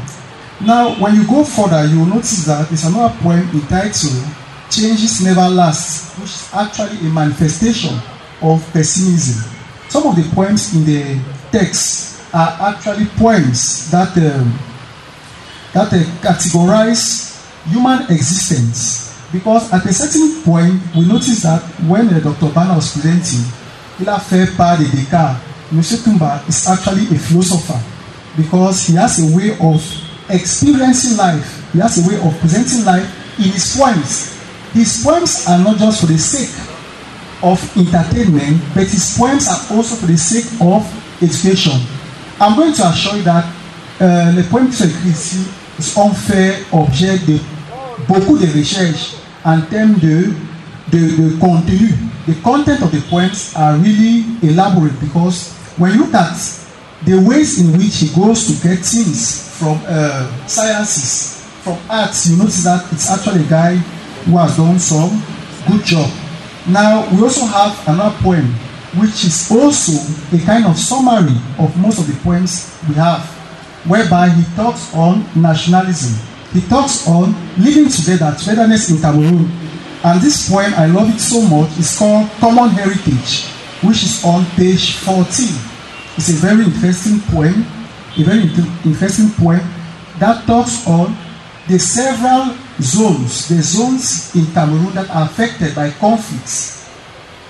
Now, when you go further, you will notice that there's another poem entitled Changes Never Last, which is actually a manifestation of pessimism. Some of the poems in the text are actually poems that um, that uh, categorize human existence because at a certain point we notice that when uh, Dr. Bana was presenting, il a fait part de Descartes. Tumba is actually a philosopher because he has a way of experiencing life. He has a way of presenting life in his poems. His poems are not just for the sake of entertainment, but his poems are also for the sake of education. I'm going to assure you that euh, les poèmes qui sont écrits ici ont fait objet de beaucoup de recherches en termes de, de, de contenu. The content of the poems are really elaborate because when you look at the ways in which he goes to get things from uh, sciences, from arts, you notice that it's actually a guy who has done some good job. Now, we also have another poem which is also a kind of summary of most of the poems we have, whereby he talks on nationalism. He talks on living together, togetherness in Cameroon. And this poem, I love it so much, is called Common Heritage, which is on page 14. It's a very interesting poem, a very interesting poem that talks on the several zones, the zones in Cameroon that are affected by conflicts.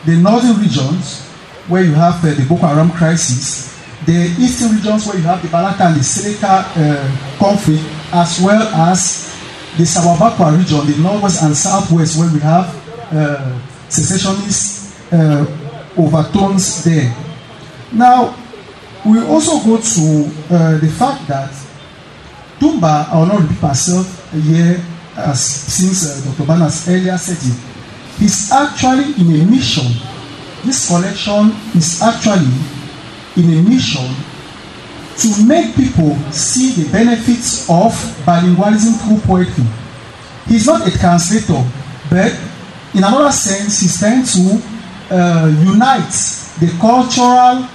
The northern regions, where you have uh, the Boko Haram crisis, the eastern regions where you have the Balaka and the Seleka uh, conflict, as well as the Sawabakwa region, the northwest and southwest, where we have uh, secessionist uh, overtones there. Now, we also go to uh, the fact that Tumba, I will not repeat myself here, as since uh, Dr. Banas earlier said it, is actually in a mission. This collection is actually in a mission to make people see the benefits of bilingualism through poetry. He's not a translator, but in another sense, he's trying to uh, unite the cultural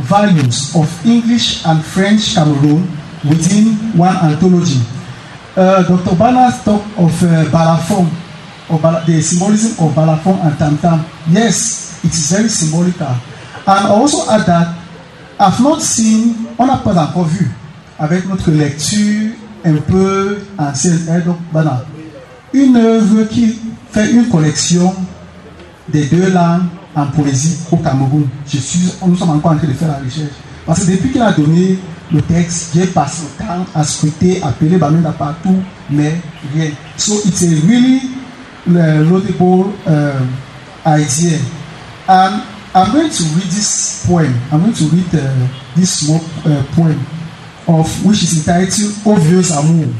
values of English and French Cameroon within one anthology. Uh, Dr. Bana talked of uh, Balafon, of Bala, the symbolism of Balafon and tam Tam Yes, it is very symbolical. And I also add that Not seen, on n'a pas encore vu, avec notre lecture un peu ancienne, hein, donc Bana, une œuvre qui fait une collection des deux langues en poésie au Cameroun. Je suis, nous sommes encore en train de faire la recherche. Parce que depuis qu'il a donné le texte, j'ai passé le temps à scruter, appeler Bamenda partout, mais rien. So it's a really uh, laudable uh, I'm going to read this poem. I'm going to read uh, this small uh, poem of which is entitled Au vieux amour.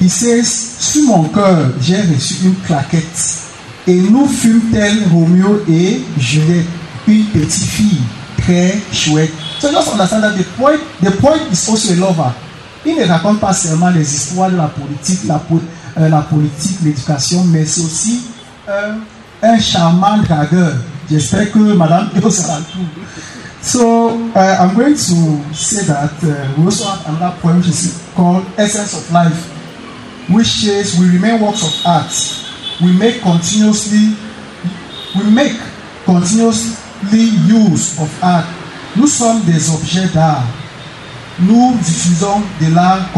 He says, Sur mon cœur, j'ai reçu une claquette. Et nous fûmes tels Roméo et Juliette, une petite fille très chouette. So just understand that the poet, the poet is also a lover. Il ne raconte pas seulement les histoires de la politique, la, euh, la politique, l'éducation, mais c'est aussi euh, un charmant dragueur. J'espère que Madame tout. So uh, I'm going to say that uh, we also have another poem which is called Essence of Life, which says we remain works of art. We make continuously, we make continuously use of art. Nous sommes des objets d'art. Nous utilisons de l'art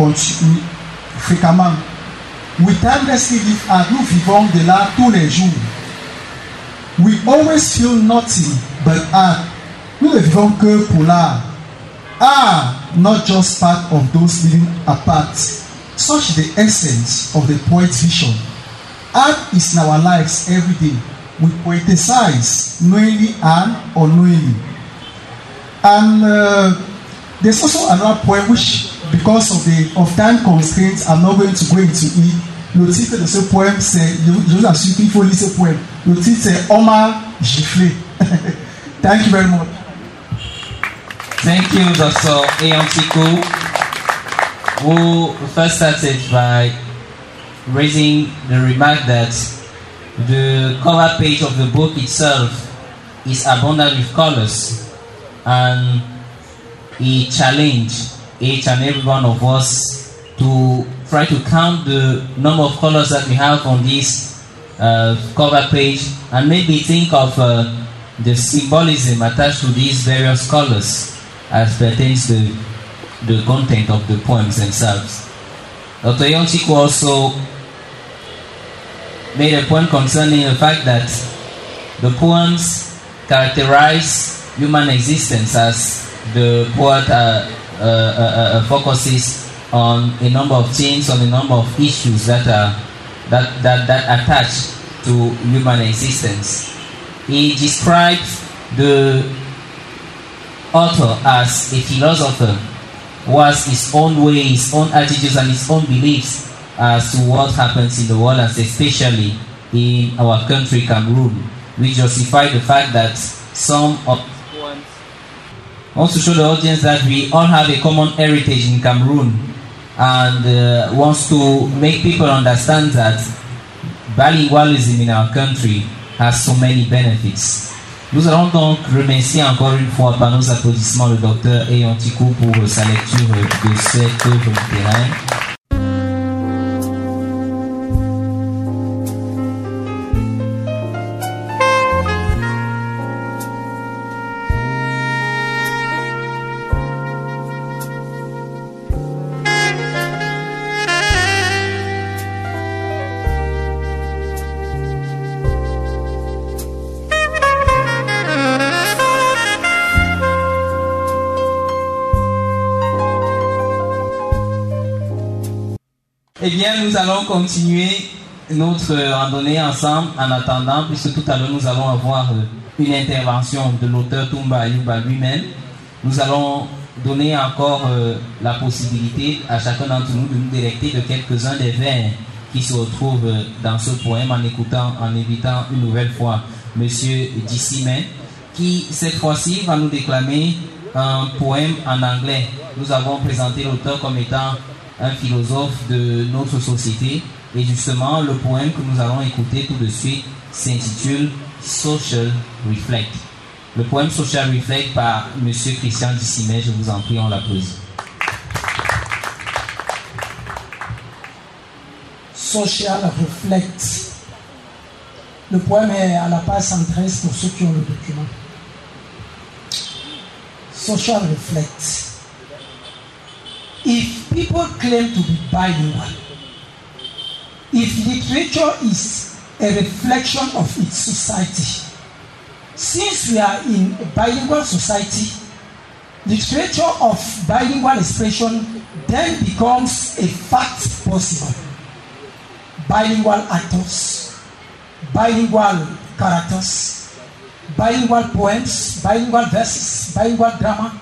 fréquemment. We timelessly live art. Nous vivons de l'art tous les jours. We always feel nothing but art, nous ne vivons que pour l'art. Art, not just part of those living apart. Such the essence of the poet's vision. Art is in our lives every day. We poeticize knowingly and unknowingly. And uh, there's also another poem which, because of the of time constraints, I'm not going to go into it. Le titre de ce poème, c'est, je vous assure qu'il faut lire ce poème. Le titre, c'est Hommage giflé. Thank you very much. Thank you, Dr. Eontiku, who first started by raising the remark that the cover page of the book itself is abundant with colors and he challenged each and every one of us to try to count the number of colors that we have on this uh, cover page and maybe think of uh, the symbolism attached to these various colors as pertains to the content of the poems themselves. Dr. Yonchiku also made a point concerning the fact that the poems characterize human existence as the poet uh, uh, uh, focuses on a number of things, on a number of issues that are that, that, that attach to human existence. He describes the author as a philosopher who has his own way, his own attitudes, and his own beliefs as to what happens in the world, and especially in our country, Cameroon. We justify the fact that some of wants to show the audience that we all have a common heritage in Cameroon and uh, wants to make people understand that bilingualism in our country has so many benefits. Nous allons donc remercier encore une fois par nos applaudissements le docteur Eyantikou pour sa lecture de cette œuvre littéraire. Eh bien, nous allons continuer notre randonnée ensemble en attendant, puisque tout à l'heure nous allons avoir euh, une intervention de l'auteur Tumba Ayuba lui-même. Nous allons donner encore euh, la possibilité à chacun d'entre nous de nous délecter de quelques-uns des vers qui se retrouvent euh, dans ce poème en écoutant, en évitant une nouvelle fois Monsieur Dissimen, qui cette fois-ci va nous déclamer un poème en anglais. Nous avons présenté l'auteur comme étant un philosophe de notre société. Et justement, le poème que nous allons écouter tout de suite s'intitule Social Reflect. Le poème Social Reflect par M. Christian Dissimet, je vous en prie, on l'applaudit. Social Reflect. Le poème est à la page 113 pour ceux qui ont le document. Social Reflect. If people claim to be bilingual, if literature is a reflection of its society, since we are in a bilingual society, literature of bilingual expression then becomes a fact possible. Bilingual actors, bilingual characters, bilingual poems, bilingual verses, bilingual drama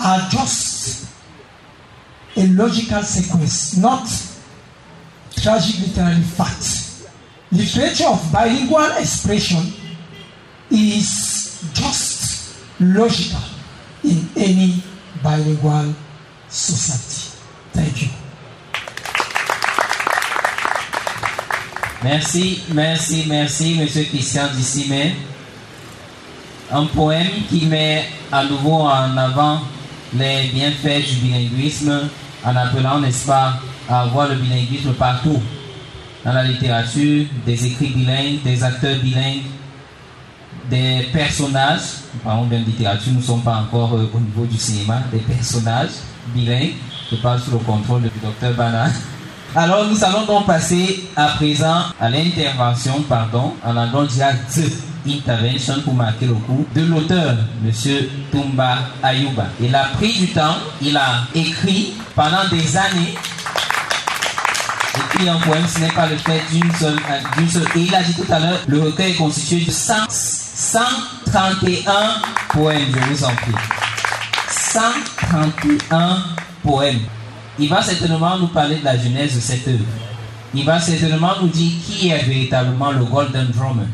are just a logical sequence, not tragic literary fact. Literature of bilingual expression is just logical in any bilingual society. Thank you. Merci, merci, merci, Monsieur Christian Dissimé. Un poème qui met à nouveau en avant les bienfaits du bilinguisme en appelant, n'est-ce pas, à avoir le bilinguisme partout. Dans la littérature, des écrits bilingues, des acteurs bilingues, des personnages, parlons bien de littérature, nous ne sommes pas encore euh, au niveau du cinéma, des personnages bilingues, je parle sous le contrôle du docteur Bana, Alors nous allons donc passer à présent à l'intervention, pardon, en anglais the intervention pour marquer le coup, de l'auteur, Monsieur Tumba Ayuba. Il a pris du temps, il a écrit pendant des années. Écrit un poème, ce n'est pas le fait d'une seule. Et il a dit tout à l'heure, le recueil est constitué de 100, 131 poèmes, je vous en prie. 131 poèmes. Il va certainement nous parler de la genèse de cette œuvre. Il va certainement nous dire qui est véritablement le Golden Drummer.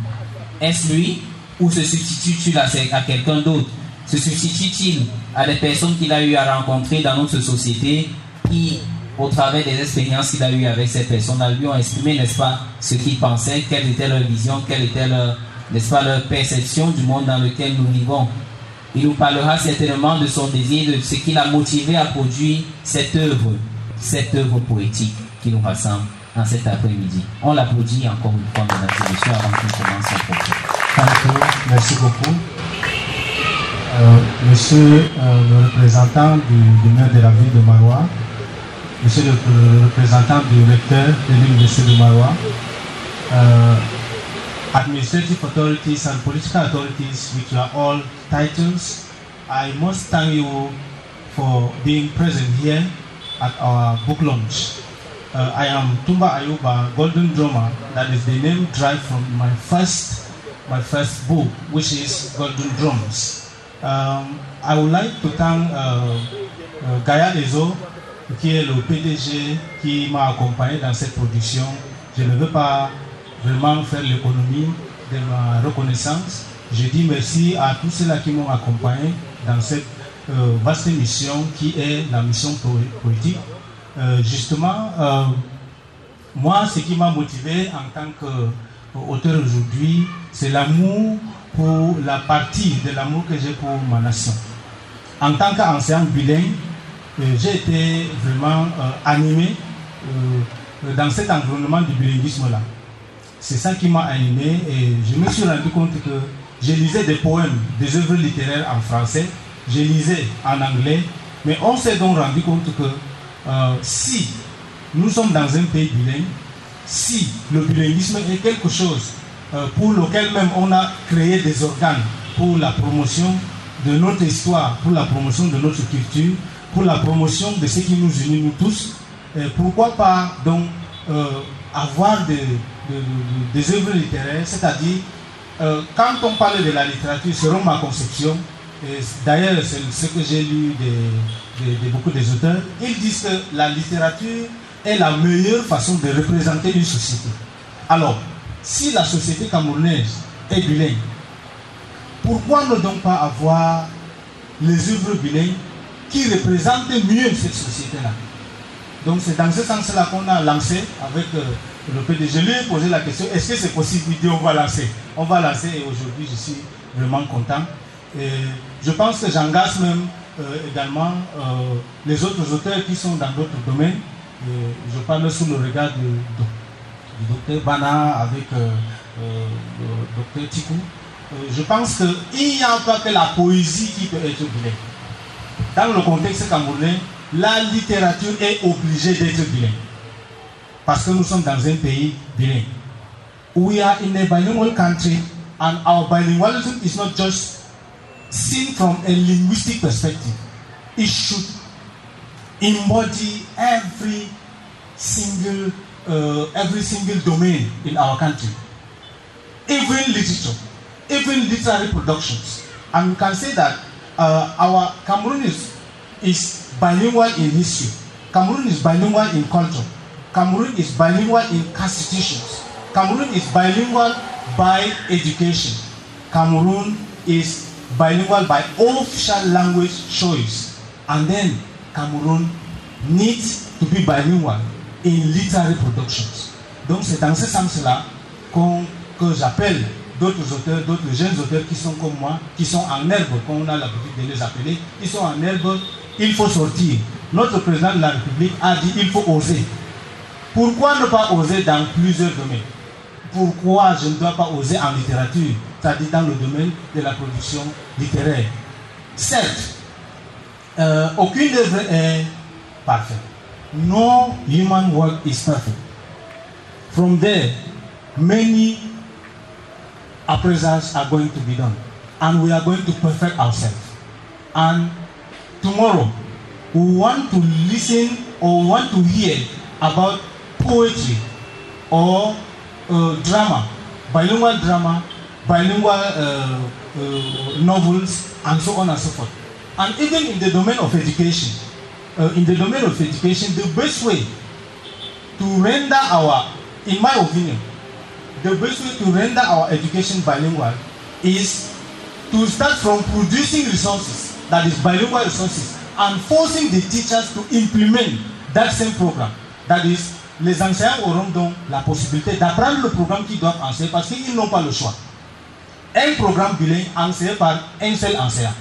Est-ce lui ou se substitue-t-il à, quelqu'un d'autre? Se substitue-t-il à des personnes qu'il a eu à rencontrer dans notre société qui, au travers des expériences qu'il a eues avec ces personnes, lui ont exprimé, n'est-ce pas, ce qu'ils pensaient, quelle était leur vision, quelle était leur perception du monde dans lequel nous vivons? Il nous parlera certainement de son désir, de ce qui l'a motivé à produire cette œuvre, cette œuvre poétique qui nous rassemble en cet après-midi. On l'applaudit encore une fois, mesdames et messieurs, avant qu'il commence son propos. Merci beaucoup. Euh, monsieur euh, le représentant du, maire de la ville de Marois, Monsieur le, représentant du recteur de l'université de Marois, euh, administrative authorities and political authorities, which are all titles, I must thank you for being present here at our book launch. Uh, I am Tumba Ayuba, Golden Drummer. That is the name derived from my first, my first book, which is Golden Drums. Um, I would like to thank uh, uh, Gaia Lezo, qui est le PDG qui m'a accompagné dans cette production. Je ne veux pas vraiment faire l'économie de ma reconnaissance. Je dis merci à tous ceux-là qui m'ont accompagné dans cette euh, vaste mission qui est la mission politique. Euh, justement, euh, moi, ce qui m'a motivé en tant qu'auteur aujourd'hui, c'est l'amour pour la partie de l'amour que j'ai pour ma nation. En tant qu'ancien bilingue, j'ai été vraiment animé dans cet environnement du bilinguisme-là. C'est ça qui m'a animé et je me suis rendu compte que je lisais des poèmes, des œuvres littéraires en français, je lisais en anglais, mais on s'est donc rendu compte que euh, si nous sommes dans un pays bilingue, si le bilinguisme est quelque chose euh, pour lequel même on a créé des organes pour la promotion de notre histoire, pour la promotion de notre culture, pour la promotion de ce qui nous unit nous tous, pourquoi pas donc euh, avoir des, des œuvres littéraires, c'est-à-dire, euh, quand on parle de la littérature, selon ma conception, d'ailleurs c'est ce que j'ai lu de, beaucoup des auteurs, ils disent que la littérature est la meilleure façon de représenter une société. Alors, si la société camerounaise est bilingue, pourquoi ne donc pas avoir les œuvres bilingues qui représentent mieux cette société-là? Donc c'est dans ce sens-là qu'on a lancé avec... Euh, le PDG lui ai posé la question est-ce que c'est possible? Il on va lancer. On va lancer et aujourd'hui je suis vraiment content. Je pense que j'engage même euh, également euh, les autres auteurs qui sont dans d'autres domaines. je parle sous le regard du, docteur Bana avec euh, le docteur Tikou. je pense qu'il n'y a pas que la poésie qui peut être bilingue. Dans le contexte camerounais, la littérature est obligée d'être bilingue. Parce que nous sommes dans un pays bilingue. We are in a bilingual country and our bilingualism is not just seen from a linguistic perspective. It should embody every single uh, every single domain in our country. Even literature, even literary productions. And we can say that uh, our Cameroon is, is bilingual in history. Cameroon is bilingual in culture. Cameroon is bilingual in constitutions. Cameroon is bilingual by education. Cameroon is bilingual by official language choice. And then Cameroon needs to be bilingual in literary productions. Donc c'est dans ce sens-là que j'appelle d'autres auteurs, d'autres jeunes auteurs qui sont comme moi, qui sont en herbe, comme on a l'habitude de les appeler, qui sont en herbe, il faut sortir. Notre président de la République a dit il faut oser. Pourquoi ne pas oser dans plusieurs domaines? Pourquoi je ne dois pas oser en littérature, c'est-à-dire dans le domaine de la production littéraire? Certes, euh, aucune œuvre est parfaite. no human work is perfect. From there, many appraisals are going to be done, and we are going to perfect ourselves. And tomorrow, we want to listen or want to hear about poetry or uh, drama, bilingual drama, bilingual uh, uh, novels, and so on and so forth. And even in the domain of education, uh, in the domain of education, the best way to render our, in my opinion, the best way to render our education bilingual is to start from producing resources, that is bilingual resources, and forcing the teachers to implement that same program. That is, les enseignants auront donc la possibilité d'apprendre le programme qu'ils doivent enseigner parce qu'ils n'ont pas le choix. Un programme bilingue enseigné par un seul enseignant.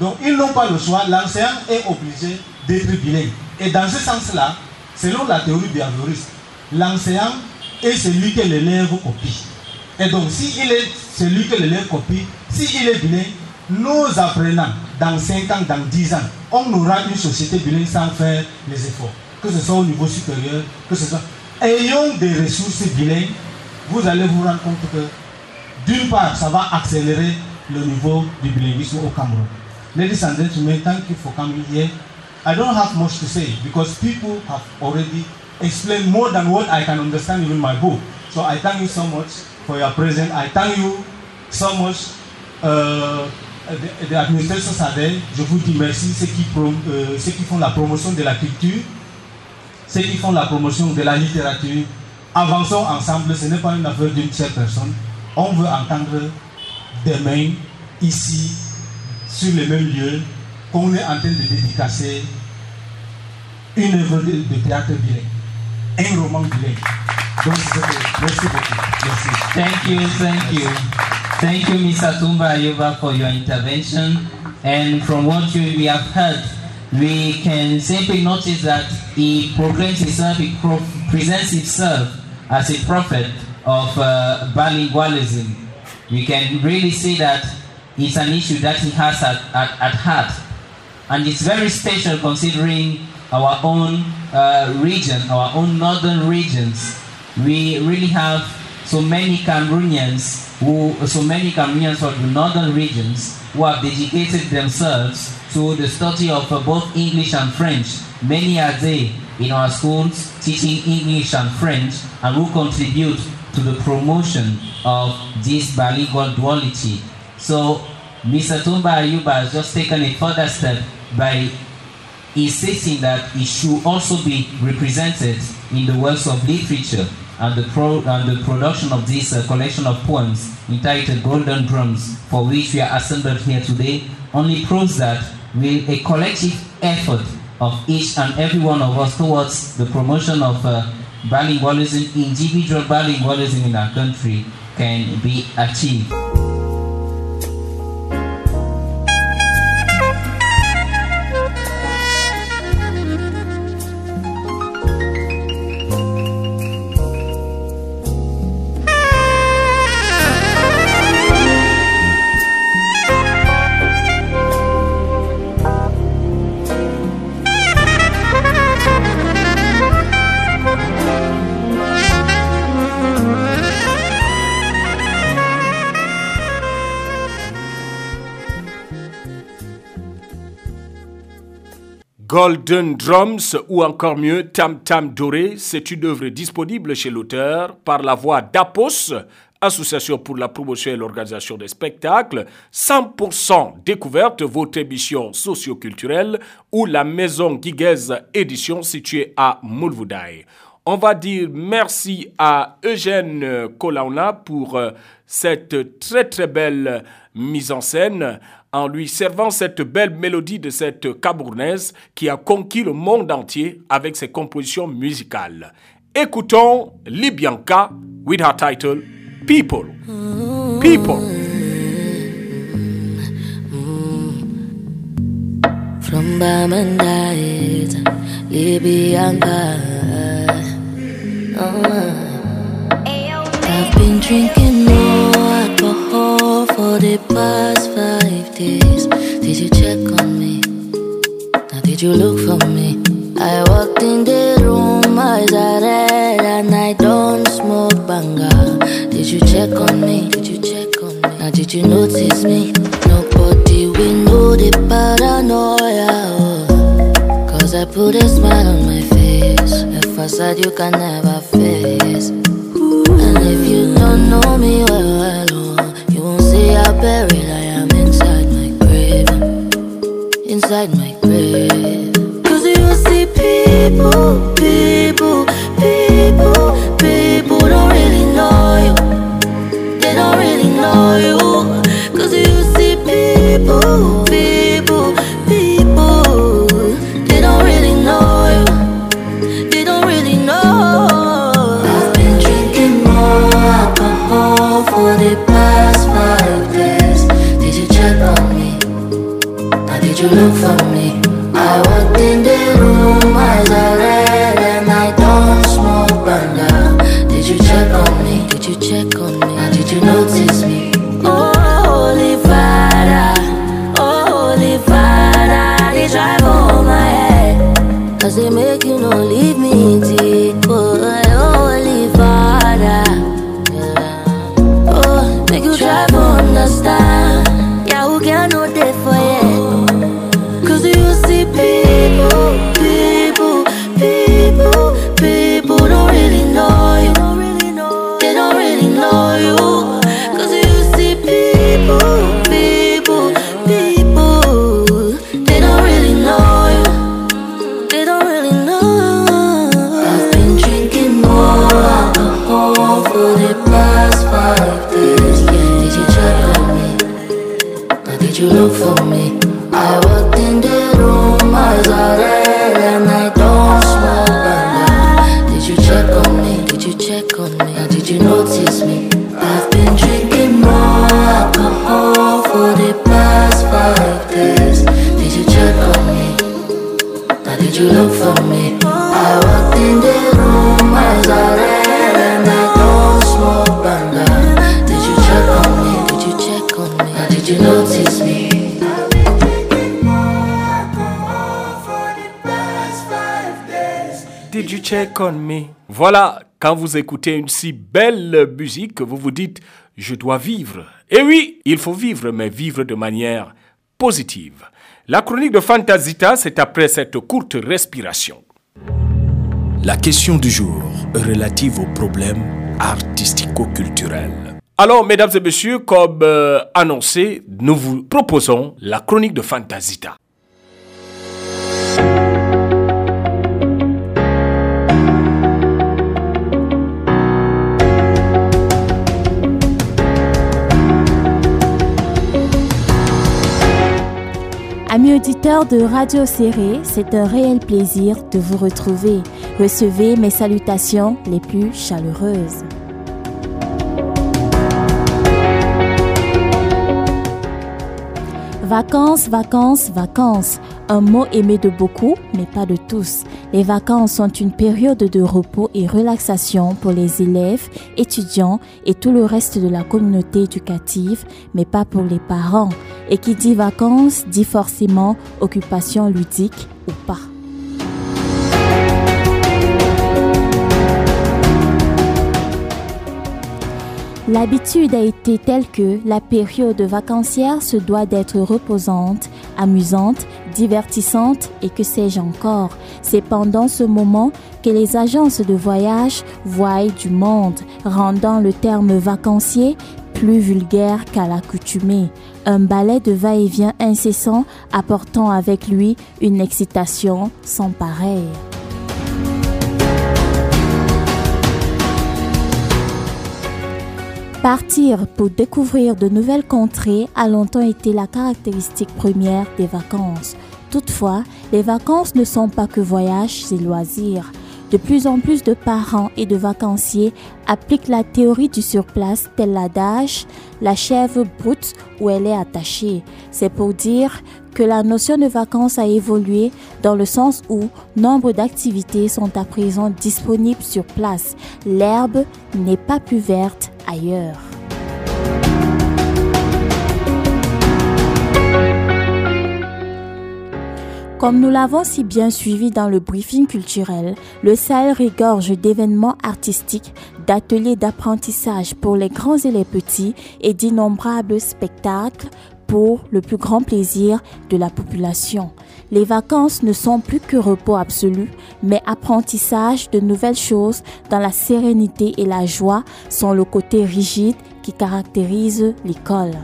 Donc, ils n'ont pas le choix. L'enseignant est obligé d'être bilingue. Et dans ce sens-là, selon la théorie behavioriste, l'enseignant est celui que l'élève copie. Et donc, s'il est celui que l'élève copie, s'il est bilingue, nos apprenants, dans 5 ans, dans 10 ans, on aura une société bilingue sans faire les efforts. Que ce soit au niveau supérieur, que ce soit. Ayons des ressources bilingues, vous allez vous rendre compte que, d'une part, ça va accélérer le niveau du bilinguisme au Cameroun. Ladies and gentlemen, thank you for coming here. I don't have much to say because people have already explained more than what I can understand in my book. So I thank you so much for your presence. I thank you so much. The, the administration je vous dis merci, euh, ceux qui font la promotion de la culture, ceux qui font la promotion de la littérature. Avançons ensemble, ce n'est pas une affaire d'une seule personne. On veut entendre demain, ici, sur le même lieu, qu'on est en train de dédicacer une œuvre de, théâtre bilingue, un roman bilingue. Donc, merci beaucoup. Merci. Thank you, thank you. Thank you, Mr. Tumba Ayuba, for your intervention. And from what you, we have heard, we can simply notice that he proclaims himself, he pro- presents himself as a prophet of uh, bilingualism. We can really see that it's an issue that he has at, at, at heart. And it's very special considering our own uh, region, our own northern regions. We really have so many Cameroonians who, so many Cameroonians from the northern regions who have dedicated themselves to the study of both English and French. Many are there in our schools teaching English and French and who contribute to the promotion of this bilingual duality. So Mr. Tumba Ayuba has just taken a further step by insisting that it should also be represented in the works of literature and the, pro- and the production of this uh, collection of poems entitled Golden Drums, for which we are assembled here today, only proves that with a collective effort of each and every one of us towards the promotion of uh, bilingualism, individual bilingualism in our country can be achieved. Golden Drums ou encore mieux Tam Tam Doré, c'est une œuvre disponible chez l'auteur par la voix d'Apos, Association pour la promotion et l'organisation des spectacles, 100% découverte, votre émission socio-culturelle ou la maison Guiguez édition située à Moulvoudaï. On va dire merci à Eugène Colauna pour euh, cette très très belle mise en scène en lui servant cette belle mélodie de cette cabournaise qui a conquis le monde entier avec ses compositions musicales. Écoutons Libianca with her title People. People. From Libyanka. Oh. I've been drinking more for the past five days. Did you check on me? Now, did you look for me? I walked in the room, eyes are red, and I don't smoke banger. Did you check on me? Did you check on me? Now, did you notice me? Nobody we know the paranoia. Oh. Cause I put a smile on my face. A facade you can never face. And if you don't know me well, well how buried I am inside my grave. Inside my grave. Cause you see people, people, people, people don't really know you. They don't really know you. Cause you see people, did you look for me? I walked in the room, eyes are red, and I don't smoke banda. Did you check on me? Did you check on me? Now did you notice me? Oh, holy father, oh, holy father, they drive on my head. Cause they Voilà, quand vous écoutez une si belle musique, vous vous dites je dois vivre. Et oui, il faut vivre, mais vivre de manière positive. La chronique de Fantasita, c'est après cette courte respiration. La question du jour relative aux problèmes artistico-culturels. Alors, mesdames et messieurs, comme euh, annoncé, nous vous proposons la chronique de Fantasita. Amis auditeurs de Radio Serré, c'est un réel plaisir de vous retrouver. Recevez mes salutations les plus chaleureuses. Vacances, vacances, vacances. Un mot aimé de beaucoup, mais pas de tous. Les vacances sont une période de repos et relaxation pour les élèves, étudiants et tout le reste de la communauté éducative, mais pas pour les parents. Et qui dit vacances dit forcément occupation ludique ou pas. L'habitude a été telle que la période vacancière se doit d'être reposante, amusante, divertissante et que sais-je encore. C'est pendant ce moment que les agences de voyage voient du monde, rendant le terme vacancier plus vulgaire qu'à l'accoutumée. Un balai de va-et-vient incessant apportant avec lui une excitation sans pareille. Partir pour découvrir de nouvelles contrées a longtemps été la caractéristique première des vacances. Toutefois, les vacances ne sont pas que voyages et loisirs. De plus en plus de parents et de vacanciers appliquent la théorie du surplace tel l'adage la chèvre brute où elle est attachée. C'est pour dire que la notion de vacances a évolué dans le sens où nombre d'activités sont à présent disponibles sur place. L'herbe n'est pas plus verte ailleurs. Comme nous l'avons si bien suivi dans le briefing culturel, le Sahel regorge d'événements artistiques, d'ateliers d'apprentissage pour les grands et les petits et d'innombrables spectacles pour le plus grand plaisir de la population. Les vacances ne sont plus que repos absolu, mais apprentissage de nouvelles choses dans la sérénité et la joie sont le côté rigide qui caractérise l'école.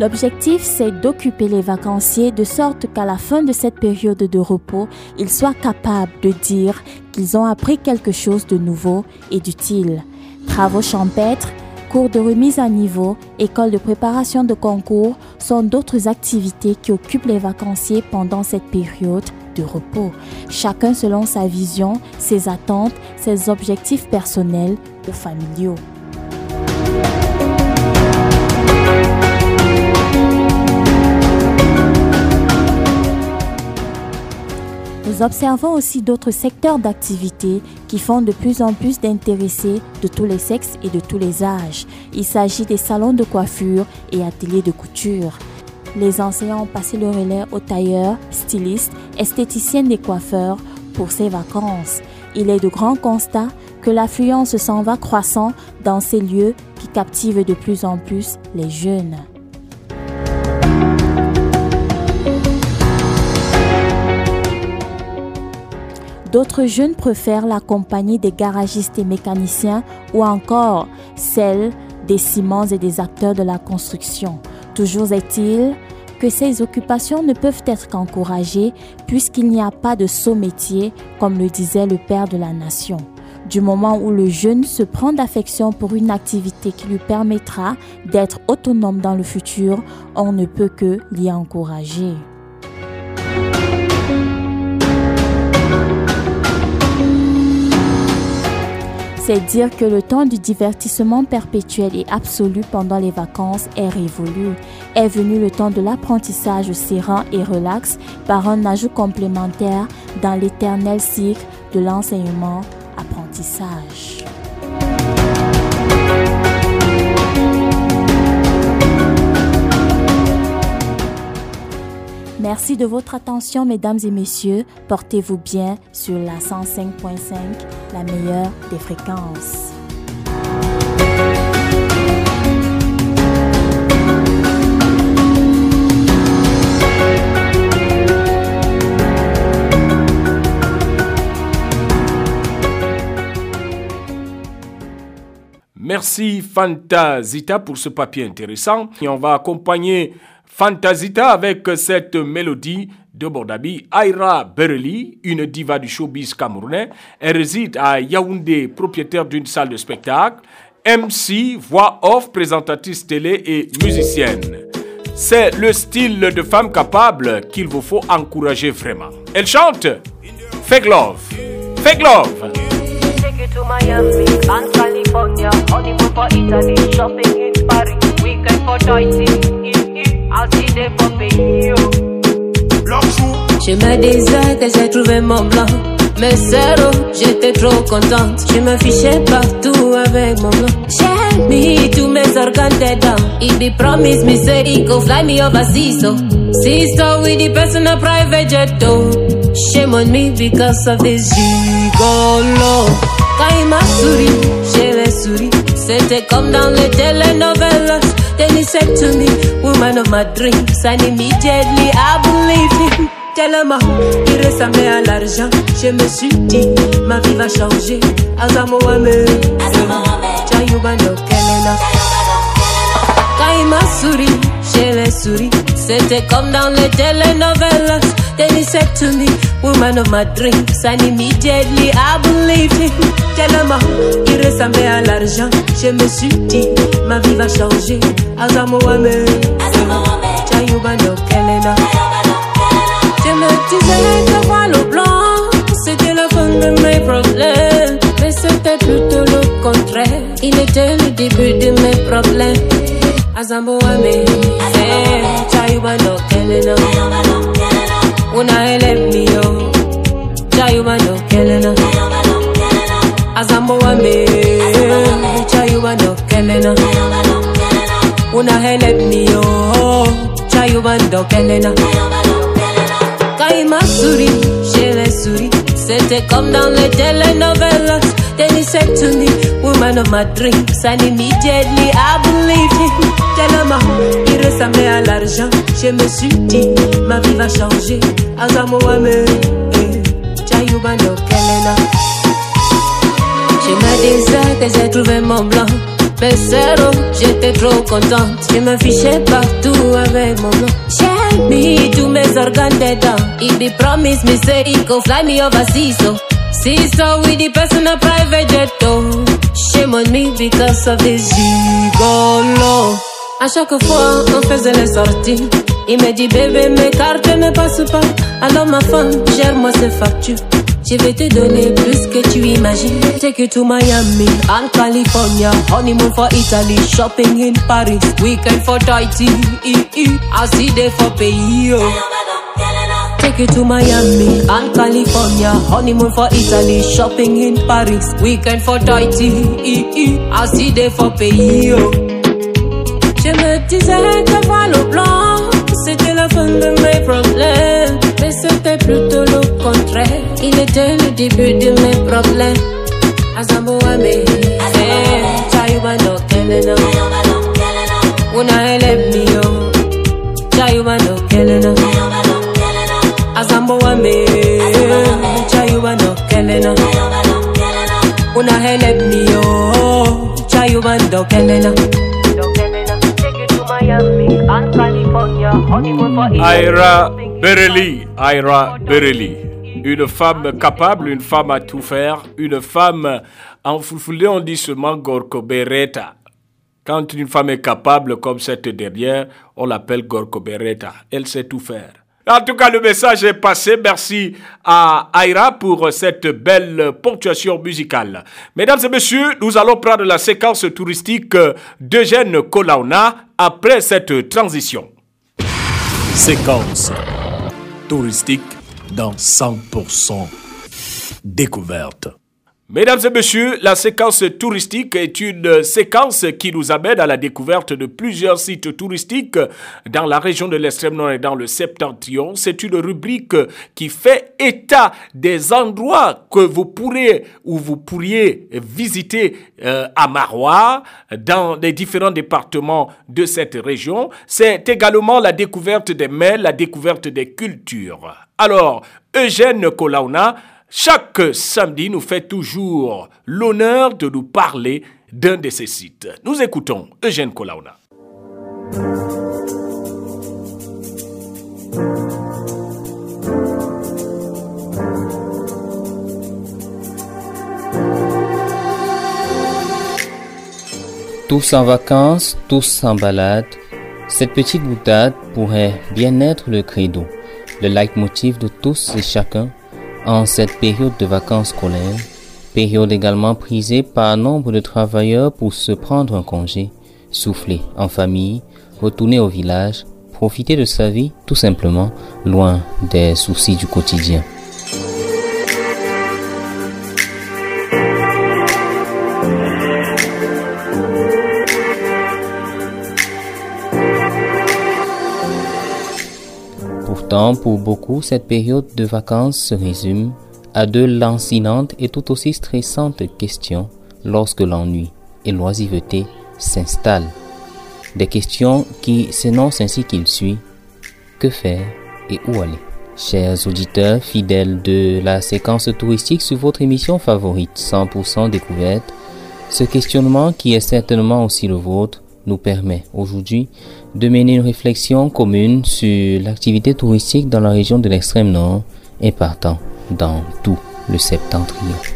L'objectif, c'est d'occuper les vacanciers de sorte qu'à la fin de cette période de repos, ils soient capables de dire qu'ils ont appris quelque chose de nouveau et d'utile. Travaux champêtres, cours de remise à niveau, école de préparation de concours sont d'autres activités qui occupent les vacanciers pendant cette période de repos, chacun selon sa vision, ses attentes, ses objectifs personnels ou familiaux. Nous observons aussi d'autres secteurs d'activité qui font de plus en plus d'intéressés de tous les sexes et de tous les âges. Il s'agit des salons de coiffure et ateliers de couture. Les enseignants ont passé le relais aux tailleurs, stylistes, esthéticiennes des coiffeurs pour ces vacances. Il est de grands constats que l'affluence s'en va croissant dans ces lieux qui captivent de plus en plus les jeunes. D'autres jeunes préfèrent la compagnie des garagistes et mécaniciens ou encore celle des ciments et des acteurs de la construction. Toujours est-il que ces occupations ne peuvent être qu'encouragées puisqu'il n'y a pas de saut métier, comme le disait le père de la nation. Du moment où le jeune se prend d'affection pour une activité qui lui permettra d'être autonome dans le futur, on ne peut que l'y encourager. C'est dire que le temps du divertissement perpétuel et absolu pendant les vacances est révolu. Est venu le temps de l'apprentissage serein et relax par un ajout complémentaire dans l'éternel cycle de l'enseignement-apprentissage. Merci de votre attention, mesdames et messieurs. Portez-vous bien sur la 105.5, la meilleure des fréquences. Merci Fantasita pour ce papier intéressant. Et on va accompagner Fantasita avec cette mélodie de Bordabi, Aira Bereli, une diva du showbiz camerounais. Elle réside à Yaoundé, propriétaire d'une salle de spectacle. MC, voix off, présentatrice télé et musicienne. C'est le style de femme capable qu'il vous faut encourager vraiment. Elle chante Fake Love. Fake Love. Je me disais que j'ai trouvé mon blanc. Mais zéro, j'étais trop contente. Je me fichais partout avec mon blanc. J'ai mis tous mes organes dedans. Il be promise me, say he go fly me overseas. So, sister with the personal private jet. Oh, shame on me because of this gigolo. Quand il m'a souri, j'ai les souri. C'était comme dans les telenovelas. Then he said to me, woman of my dreams. And immediately I believed him. Tellement, il ressemblait à l'argent. Je me suis dit, ma vie va changer. Azamo Wame, Chayuba no Kelena. Quand il m'a souri, souri. C'était comme dans les telenovelas. Then he said to me, woman of my dreams. And immediately I believed him. Tellement, il ressemblait à l'argent. Je me suis dit, ma vie va changer. Azamo Wame, Chayuba no Kelena. Je me disais que voir le blanc, c'était la fin de mes problèmes. Mais c'était plutôt le contraire. Il était le début de mes problèmes. azamboame eh, chayubanokelena unaelemio chayubanokelena azamboame eh, chayubanokelena unaelemio chayubandokelena kaimasuri shelesuri C'était comme dans les telenovelas. Then he said to me, woman of my dreams And immediately I believed him. Tellement il ressemblait à l'argent. Je me suis dit, ma vie va changer. Azamo wame, eh, kelena. Je me disais que j'ai trouvé mon blanc Zéro, j'étais trop contente Je me fichais partout avec mon blanc J'ai mis tous mes organes dedans If he promise me say he go fly me overseas so See so with the personal private jet Shame on me because of this gigolo. À chaque fois on faisait les sorties Il me dit bébé mes cartes ne passent pas. Alors ma femme gère-moi ces factures je vais te donner plus que tu imagines. Take you to Miami and California. Honeymoon for Italy. Shopping in Paris. Weekend for Tahiti. I'll see there for pay. Take you to Miami and California. Honeymoon for Italy. Shopping in Paris. Weekend for Tahiti. I'll see there for pay. Je me disais que le blanc, c'était la fin de mes problèmes. Mais c'était plutôt le contraire. Il était le début de mes problèmes. Azambo ame, chayuba no kelena. Una help me yo, chayuba no kelena. Azambo ame, chayuba kelena. Una help me yo, chayuba. Aira Bereli, Aira Bereli. Une femme capable, une femme à tout faire, une femme, en fulfulde on dit seulement Gorko Beretta. Quand une femme est capable comme cette dernière, on l'appelle Gorko Beretta. Elle sait tout faire. En tout cas, le message est passé. Merci à Aira pour cette belle ponctuation musicale. Mesdames et messieurs, nous allons prendre la séquence touristique d'Eugène Kolauna après cette transition. Séquence touristique dans 100% découverte. Mesdames et messieurs, la séquence touristique est une séquence qui nous amène à la découverte de plusieurs sites touristiques dans la région de l'extrême nord et dans le septentrion. C'est une rubrique qui fait état des endroits que vous pourrez ou vous pourriez visiter euh, à Marois, dans les différents départements de cette région. C'est également la découverte des mers, la découverte des cultures. Alors, Eugène Kolauna, chaque samedi nous fait toujours l'honneur de nous parler d'un de ces sites. Nous écoutons Eugène Kolauna. Tous en vacances, tous en balade, cette petite boutade pourrait bien être le credo, le leitmotiv de tous et chacun en cette période de vacances scolaires, période également prisée par nombre de travailleurs pour se prendre un congé, souffler en famille, retourner au village, profiter de sa vie tout simplement loin des soucis du quotidien. Pourtant, pour beaucoup, cette période de vacances se résume à de lancinantes et tout aussi stressantes questions lorsque l'ennui et l'oisiveté s'installent. Des questions qui s'énoncent ainsi qu'il suit. Que faire et où aller? Chers auditeurs fidèles de la séquence touristique sur votre émission favorite 100% découverte, ce questionnement qui est certainement aussi le vôtre nous permet aujourd'hui de mener une réflexion commune sur l'activité touristique dans la région de l'extrême nord et partant dans tout le septentrion.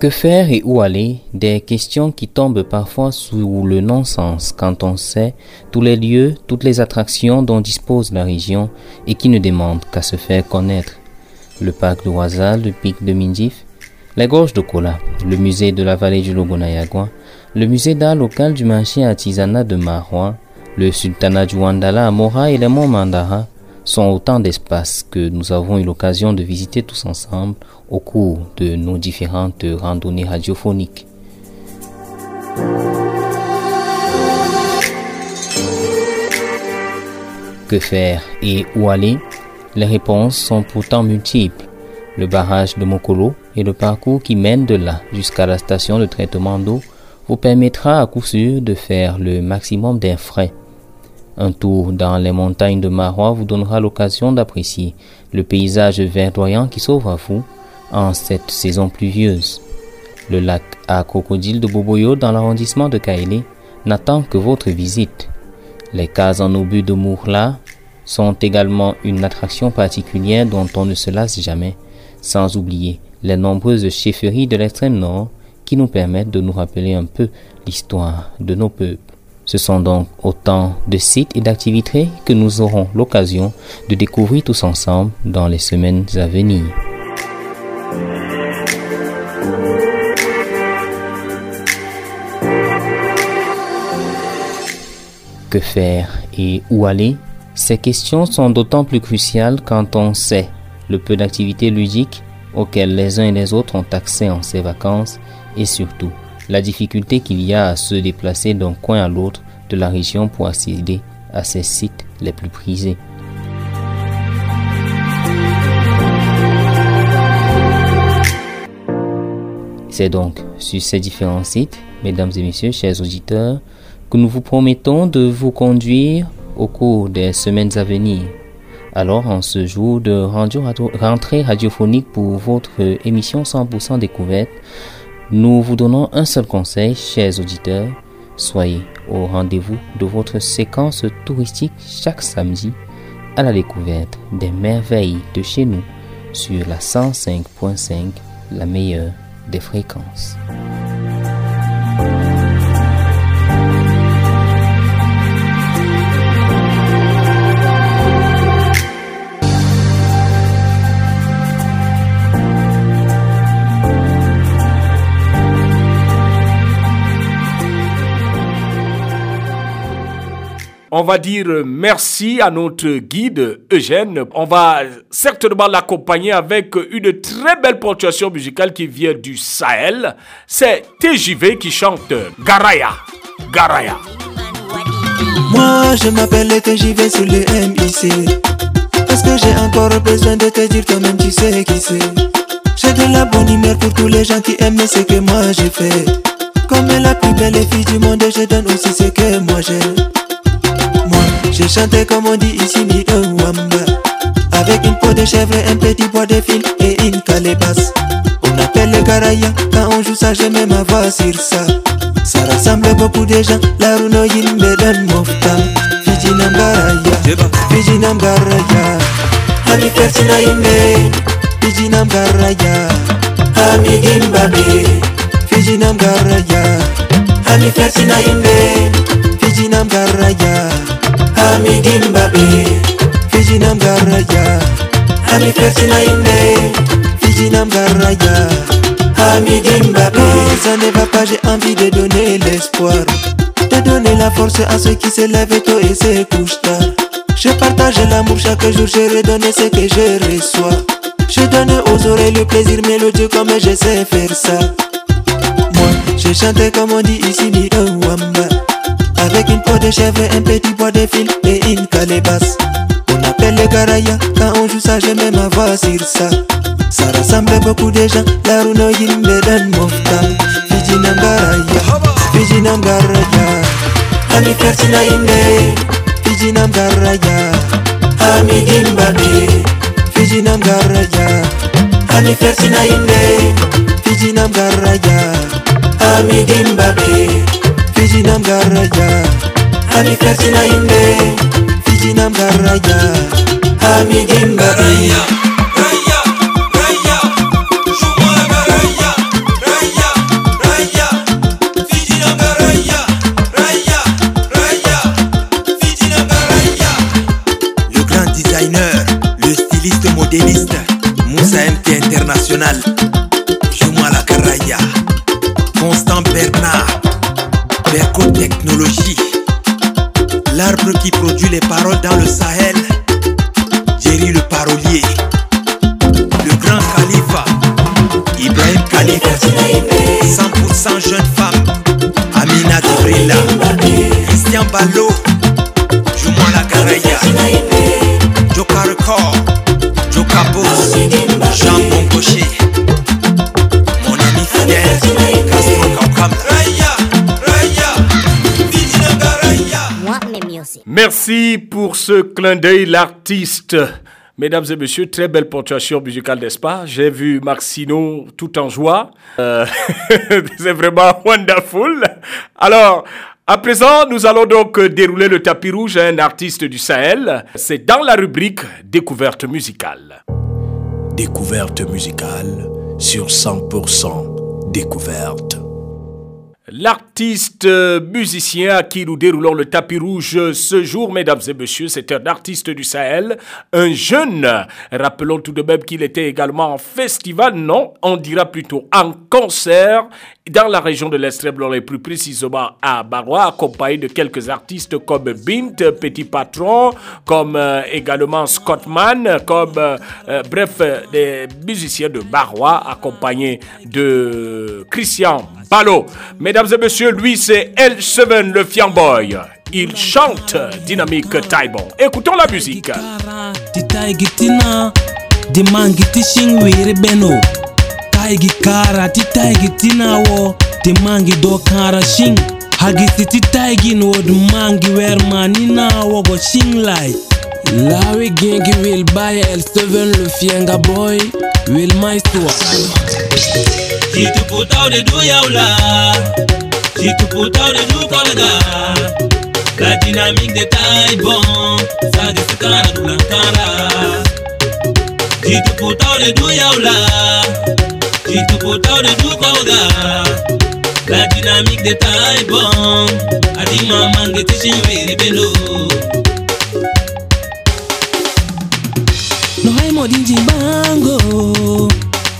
Que faire et où aller? Des questions qui tombent parfois sous le non-sens quand on sait tous les lieux, toutes les attractions dont dispose la région et qui ne demandent qu'à se faire connaître. Le parc de le pic de Mindif, les gorges de Kola, le musée de la vallée du Logonayagua, le musée d'art local du marché artisanat de Marois, le sultanat du Wandala à Mora et les monts Mandara sont autant d'espaces que nous avons eu l'occasion de visiter tous ensemble au cours de nos différentes randonnées radiophoniques. Que faire et où aller? Les réponses sont pourtant multiples. Le barrage de Mokolo et le parcours qui mène de là jusqu'à la station de traitement d'eau vous permettra à coup sûr de faire le maximum d'air frais. Un tour dans les montagnes de Marois vous donnera l'occasion d'apprécier le paysage verdoyant qui s'ouvre à vous en cette saison pluvieuse. Le lac à crocodile de Boboyo dans l'arrondissement de Kaélé n'attend que votre visite. Les cases en obus de Mourla sont également une attraction particulière dont on ne se lasse jamais, sans oublier les nombreuses chefferies de l'extrême nord qui nous permettent de nous rappeler un peu l'histoire de nos peuples. Ce sont donc autant de sites et d'activités que nous aurons l'occasion de découvrir tous ensemble dans les semaines à venir. Que faire et où aller? Ces questions sont d'autant plus cruciales quand on sait le peu d'activités ludiques auxquelles les uns et les autres ont accès en ces vacances et surtout la difficulté qu'il y a à se déplacer d'un coin à l'autre de la région pour accéder à ces sites les plus prisés. C'est donc sur ces différents sites, mesdames et messieurs, chers auditeurs, que nous vous promettons de vous conduire au cours des semaines à venir. Alors, en ce jour de rentrée radiophonique pour votre émission 100% découverte, nous vous donnons un seul conseil, chers auditeurs. Soyez au rendez-vous de votre séquence touristique chaque samedi à la découverte des merveilles de chez nous sur la 105.5, la meilleure des fréquences. On va dire merci à notre guide Eugène. On va certainement l'accompagner avec une très belle ponctuation musicale qui vient du Sahel. C'est TJV qui chante Garaya. Garaya. Moi je m'appelle TJV sur le MIC. Parce que j'ai encore besoin de te dire toi-même tu sais qui c'est. J'ai de la bonne humeur pour tous les gens qui aiment ce que moi j'ai fait. Comme la plus belle fille du monde, je donne aussi ce que moi J'ai chanté comme on dit ici ni un wamba Avec une peau de chèvre, un petit bois de fil et une calebasse. On appelle le garaya, quand on joue ça j'ai même ma voix sur ça. Ça rassemble beaucoup de gens, la runo yin me donne mofta Fijinam garaya, Fijinam garaya Ami persina yimbe, Fijinam garaya Ami gimbabe, Fijinam garaya Ami persina yimbe, Fijinam garaya Ami Fersina Inde Ça ne va pas, j'ai envie de donner l'espoir. De donner la force à ceux qui se lèvent tôt et se couchent tard. Je partage l'amour chaque jour, je redonne ce que je reçois. Je donne aux oreilles le plaisir mélodieux comme je sais faire ça. Moi, je chante comme on dit ici, ni un wamba avec une peau de chèvre, un petit bois de fil et une calebasse. On appelle le garaya, quand on joue ça j'ai même ma voix sur ça. Ça rassemble beaucoup de gens, la runo yimbe dan mofta. Fijinam garaya, Fijinam garaya Ami persina yimbe, Fijinam garaya Ami gimbabe, Fijinam garaya Ami persina yimbe, Fijinam garaya Ami fiji nam garaja ami katina inde fiji nam garaja ami gimba. Aya raya raya shumaga raya raya raya fiji nam garaja raya raya fiji nam garaja le grand designer le styliste modéliste Moussa MT International. Technologie. L'arbre qui produit les paroles dans le Sahel. Jerry le parolier. Le grand Khalifa. Ibrahim Khalifa. 100% jeune femme. Amina Dibrila. Christian Ballot. Pour ce clin d'œil, l'artiste. Mesdames et messieurs, très belle ponctuation musicale, n'est-ce pas? J'ai vu Maxino tout en joie. Euh, C'est vraiment wonderful. Alors, à présent, nous allons donc dérouler le tapis rouge à un artiste du Sahel. C'est dans la rubrique Découverte musicale. Découverte musicale sur 100% découverte. L'artiste euh, musicien à qui nous déroulons le tapis rouge ce jour, mesdames et messieurs, c'est un artiste du Sahel, un jeune. Rappelons tout de même qu'il était également en festival, non, on dira plutôt en concert dans la région de l'Extrême-Orient et plus précisément à Barois, accompagné de quelques artistes comme Bint, Petit Patron, comme euh, également Scottman, comme euh, euh, bref euh, des musiciens de Barois, accompagnés de Christian Ballot. Mesdames et messieurs, lui c'est L7 le Fiamboy. Il chante Dynamique Taibon. Écoutons la musique. ti taigi ti kara ti taigi tina wo di mangi do kara shing hagisi ti taigi no di mangi wer manina wo go shing lai lawi gengi wil baya el7 le fienga boy wil maistua Jitu putau de du yaula Jitu putau de du kolga La dynamique de taille bon. Ça de sekara du lankara Jitu putau de du yaula Jitu putau de du kolga La dynamique de taille bon. Adi mamange tishin wiri beno no hay modin jimbango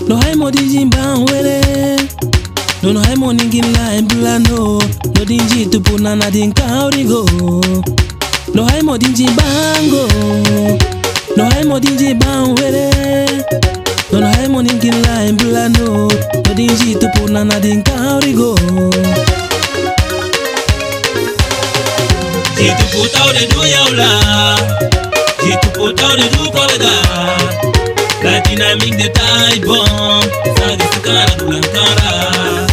no hay modin jimban wele no no hay modin gilla en plano no din jitu punana din kaurigo. No hay modin jimbango no hay modin jimban wele no no hay modin gilla en plano no din jitu punana din kaurigo. Jitu putau de du yaula Jitu putau de du kolga La dynamique de taille bon Ça de sekara du lankara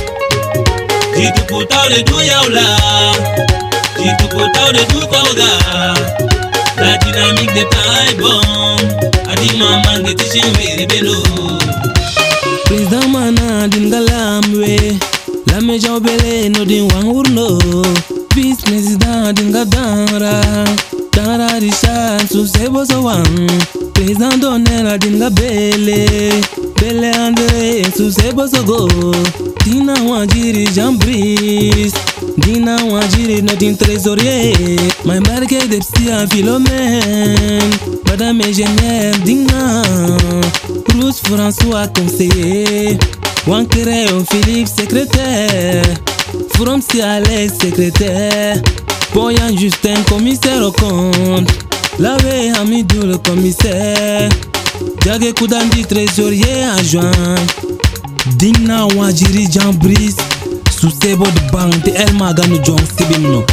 Jitu putau de du yaula Jitu putau de du kolga La dynamique de taille bon Adi mamange tishin wiri beno président mana din La meja obele no din wan urno Business dan din ga danra Danra di su sebo so wan Please donera din bele. Bele andre su sebo so go. Dina wan jiri bris Dina wan jiri no din tresorie My market dep filomen Bada me jenyev dina Rus François conseiller. Wankere Philippe secrétaire From Alex secrétaire. Boyan Justin commissaire au compte. Lavé Hamidou le commissaire. Diage Koudandi trésorier adjoint. Dina Wajiri Jean Brice Sous-sebo de banque de El Magano John Sibimno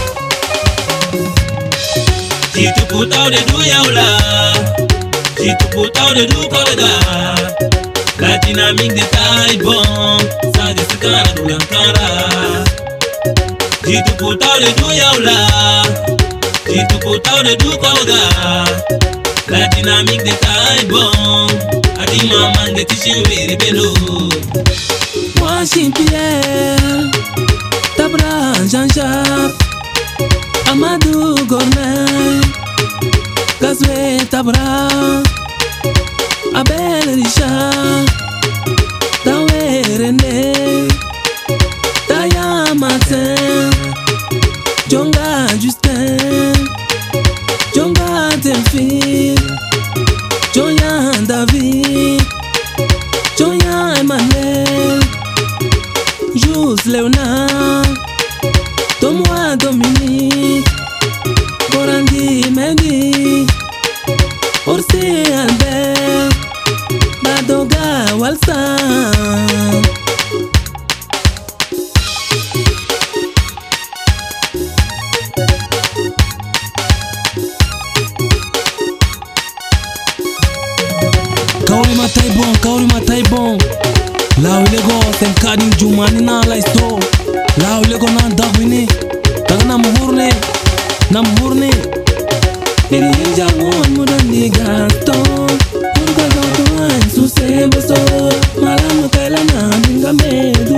Jitu putau de du yaula Jitu putau de du La dynamique de taille bon Ça de sekara du lankara Jitu putau de du yaula Jitu putau de du kolga La dynamique de taille bon Adi mamange tishin wiri beno Washington Pierre Tabra Jean-Jacques Amadou Gourmet Gazoué Tabra abele lisha dawerende daya martin jonga justin jonga temfi joyan david joyan emmanuel jules leonard tomoa dominique corandi medi orsi albert WhatsApp. Kauri matai bon, kauri matai bon. Lau lego ten kadin jumani na la isto. Lau lego na dagwini. Taga na muhurne. Na muhurne. Ini jangon mudani gaston. susembuso malamukela na mingamedu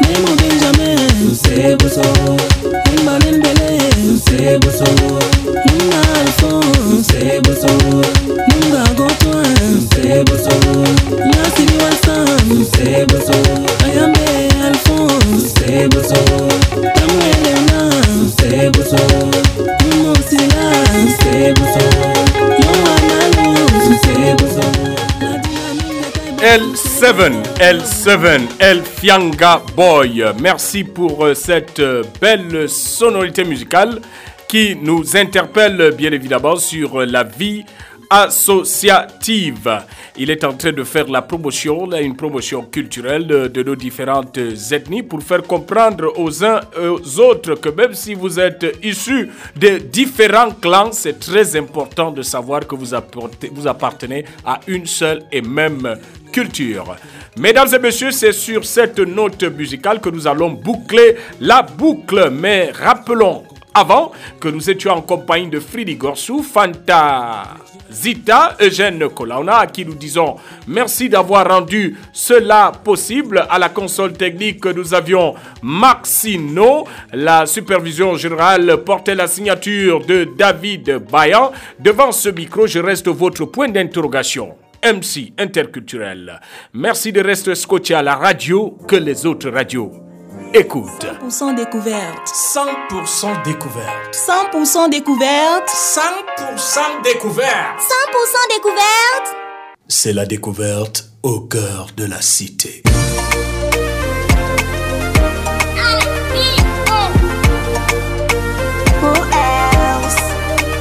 nemo benjamin susembuso nimbalenbele susembuso nimbalso susembuso ningagotwa susembuso L7, L7, El Fianga Boy. Merci pour euh, cette euh, belle sonorité musicale qui nous interpelle bien évidemment sur euh, la vie associative. Il est en train de faire la promotion, une promotion culturelle de, nos différentes ethnies pour faire comprendre aux uns et aux autres que même si vous êtes issus de différents clans, c'est très important de savoir que vous appartenez à une seule et même culture. Mesdames et messieurs, c'est sur cette note musicale que nous allons boucler la boucle. Mais rappelons avant que nous étions en compagnie de Fridi Gorsou, Fanta Zita, Eugène Kolauna, à qui nous disons merci d'avoir rendu cela possible. À la console technique, nous avions Maxino. La supervision générale portait la signature de David Bayan. Devant ce micro, je reste votre point d'interrogation. MC interculturel. Merci de rester scotché à la radio que les autres radios écoutent. 100% découverte. 100% découverte. 100% découverte. 100% découverte. 100% découverte. C'est la découverte au cœur de la cité.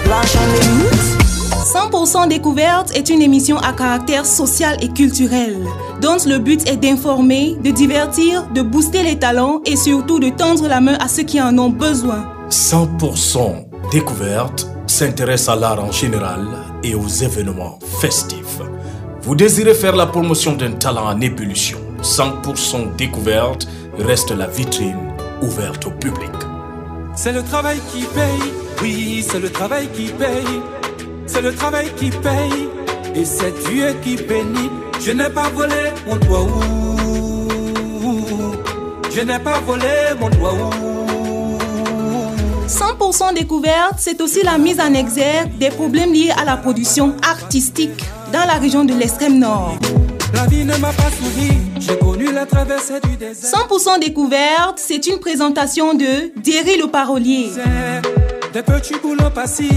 L'argent les routes. 100% découverte est une émission à caractère social et culturel, dont le but est d'informer, de divertir, de booster les talents et surtout de tendre la main à ceux qui en ont besoin. 100% découverte s'intéresse à l'art en général et aux événements festifs. Vous désirez faire la promotion d'un talent en ébullition. 100% découverte reste la vitrine ouverte au public. C'est le travail qui paye, oui, c'est le travail qui paye. C'est le travail qui paye, et c'est Dieu qui bénit. Je n'ai pas volé mon doigt où Je n'ai pas volé mon doigt où 100% découverte, c'est aussi la mise en exergue des problèmes liés à la production artistique dans la région de l'extrême nord. La vie ne m'a pas souri, j'ai connu la traversée du désert. 100% découverte, c'est une présentation de Derry le parolier. Des petits boulots par-ci,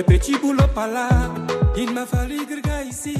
des petits boulots par-là. Il m'a fallu grga ici,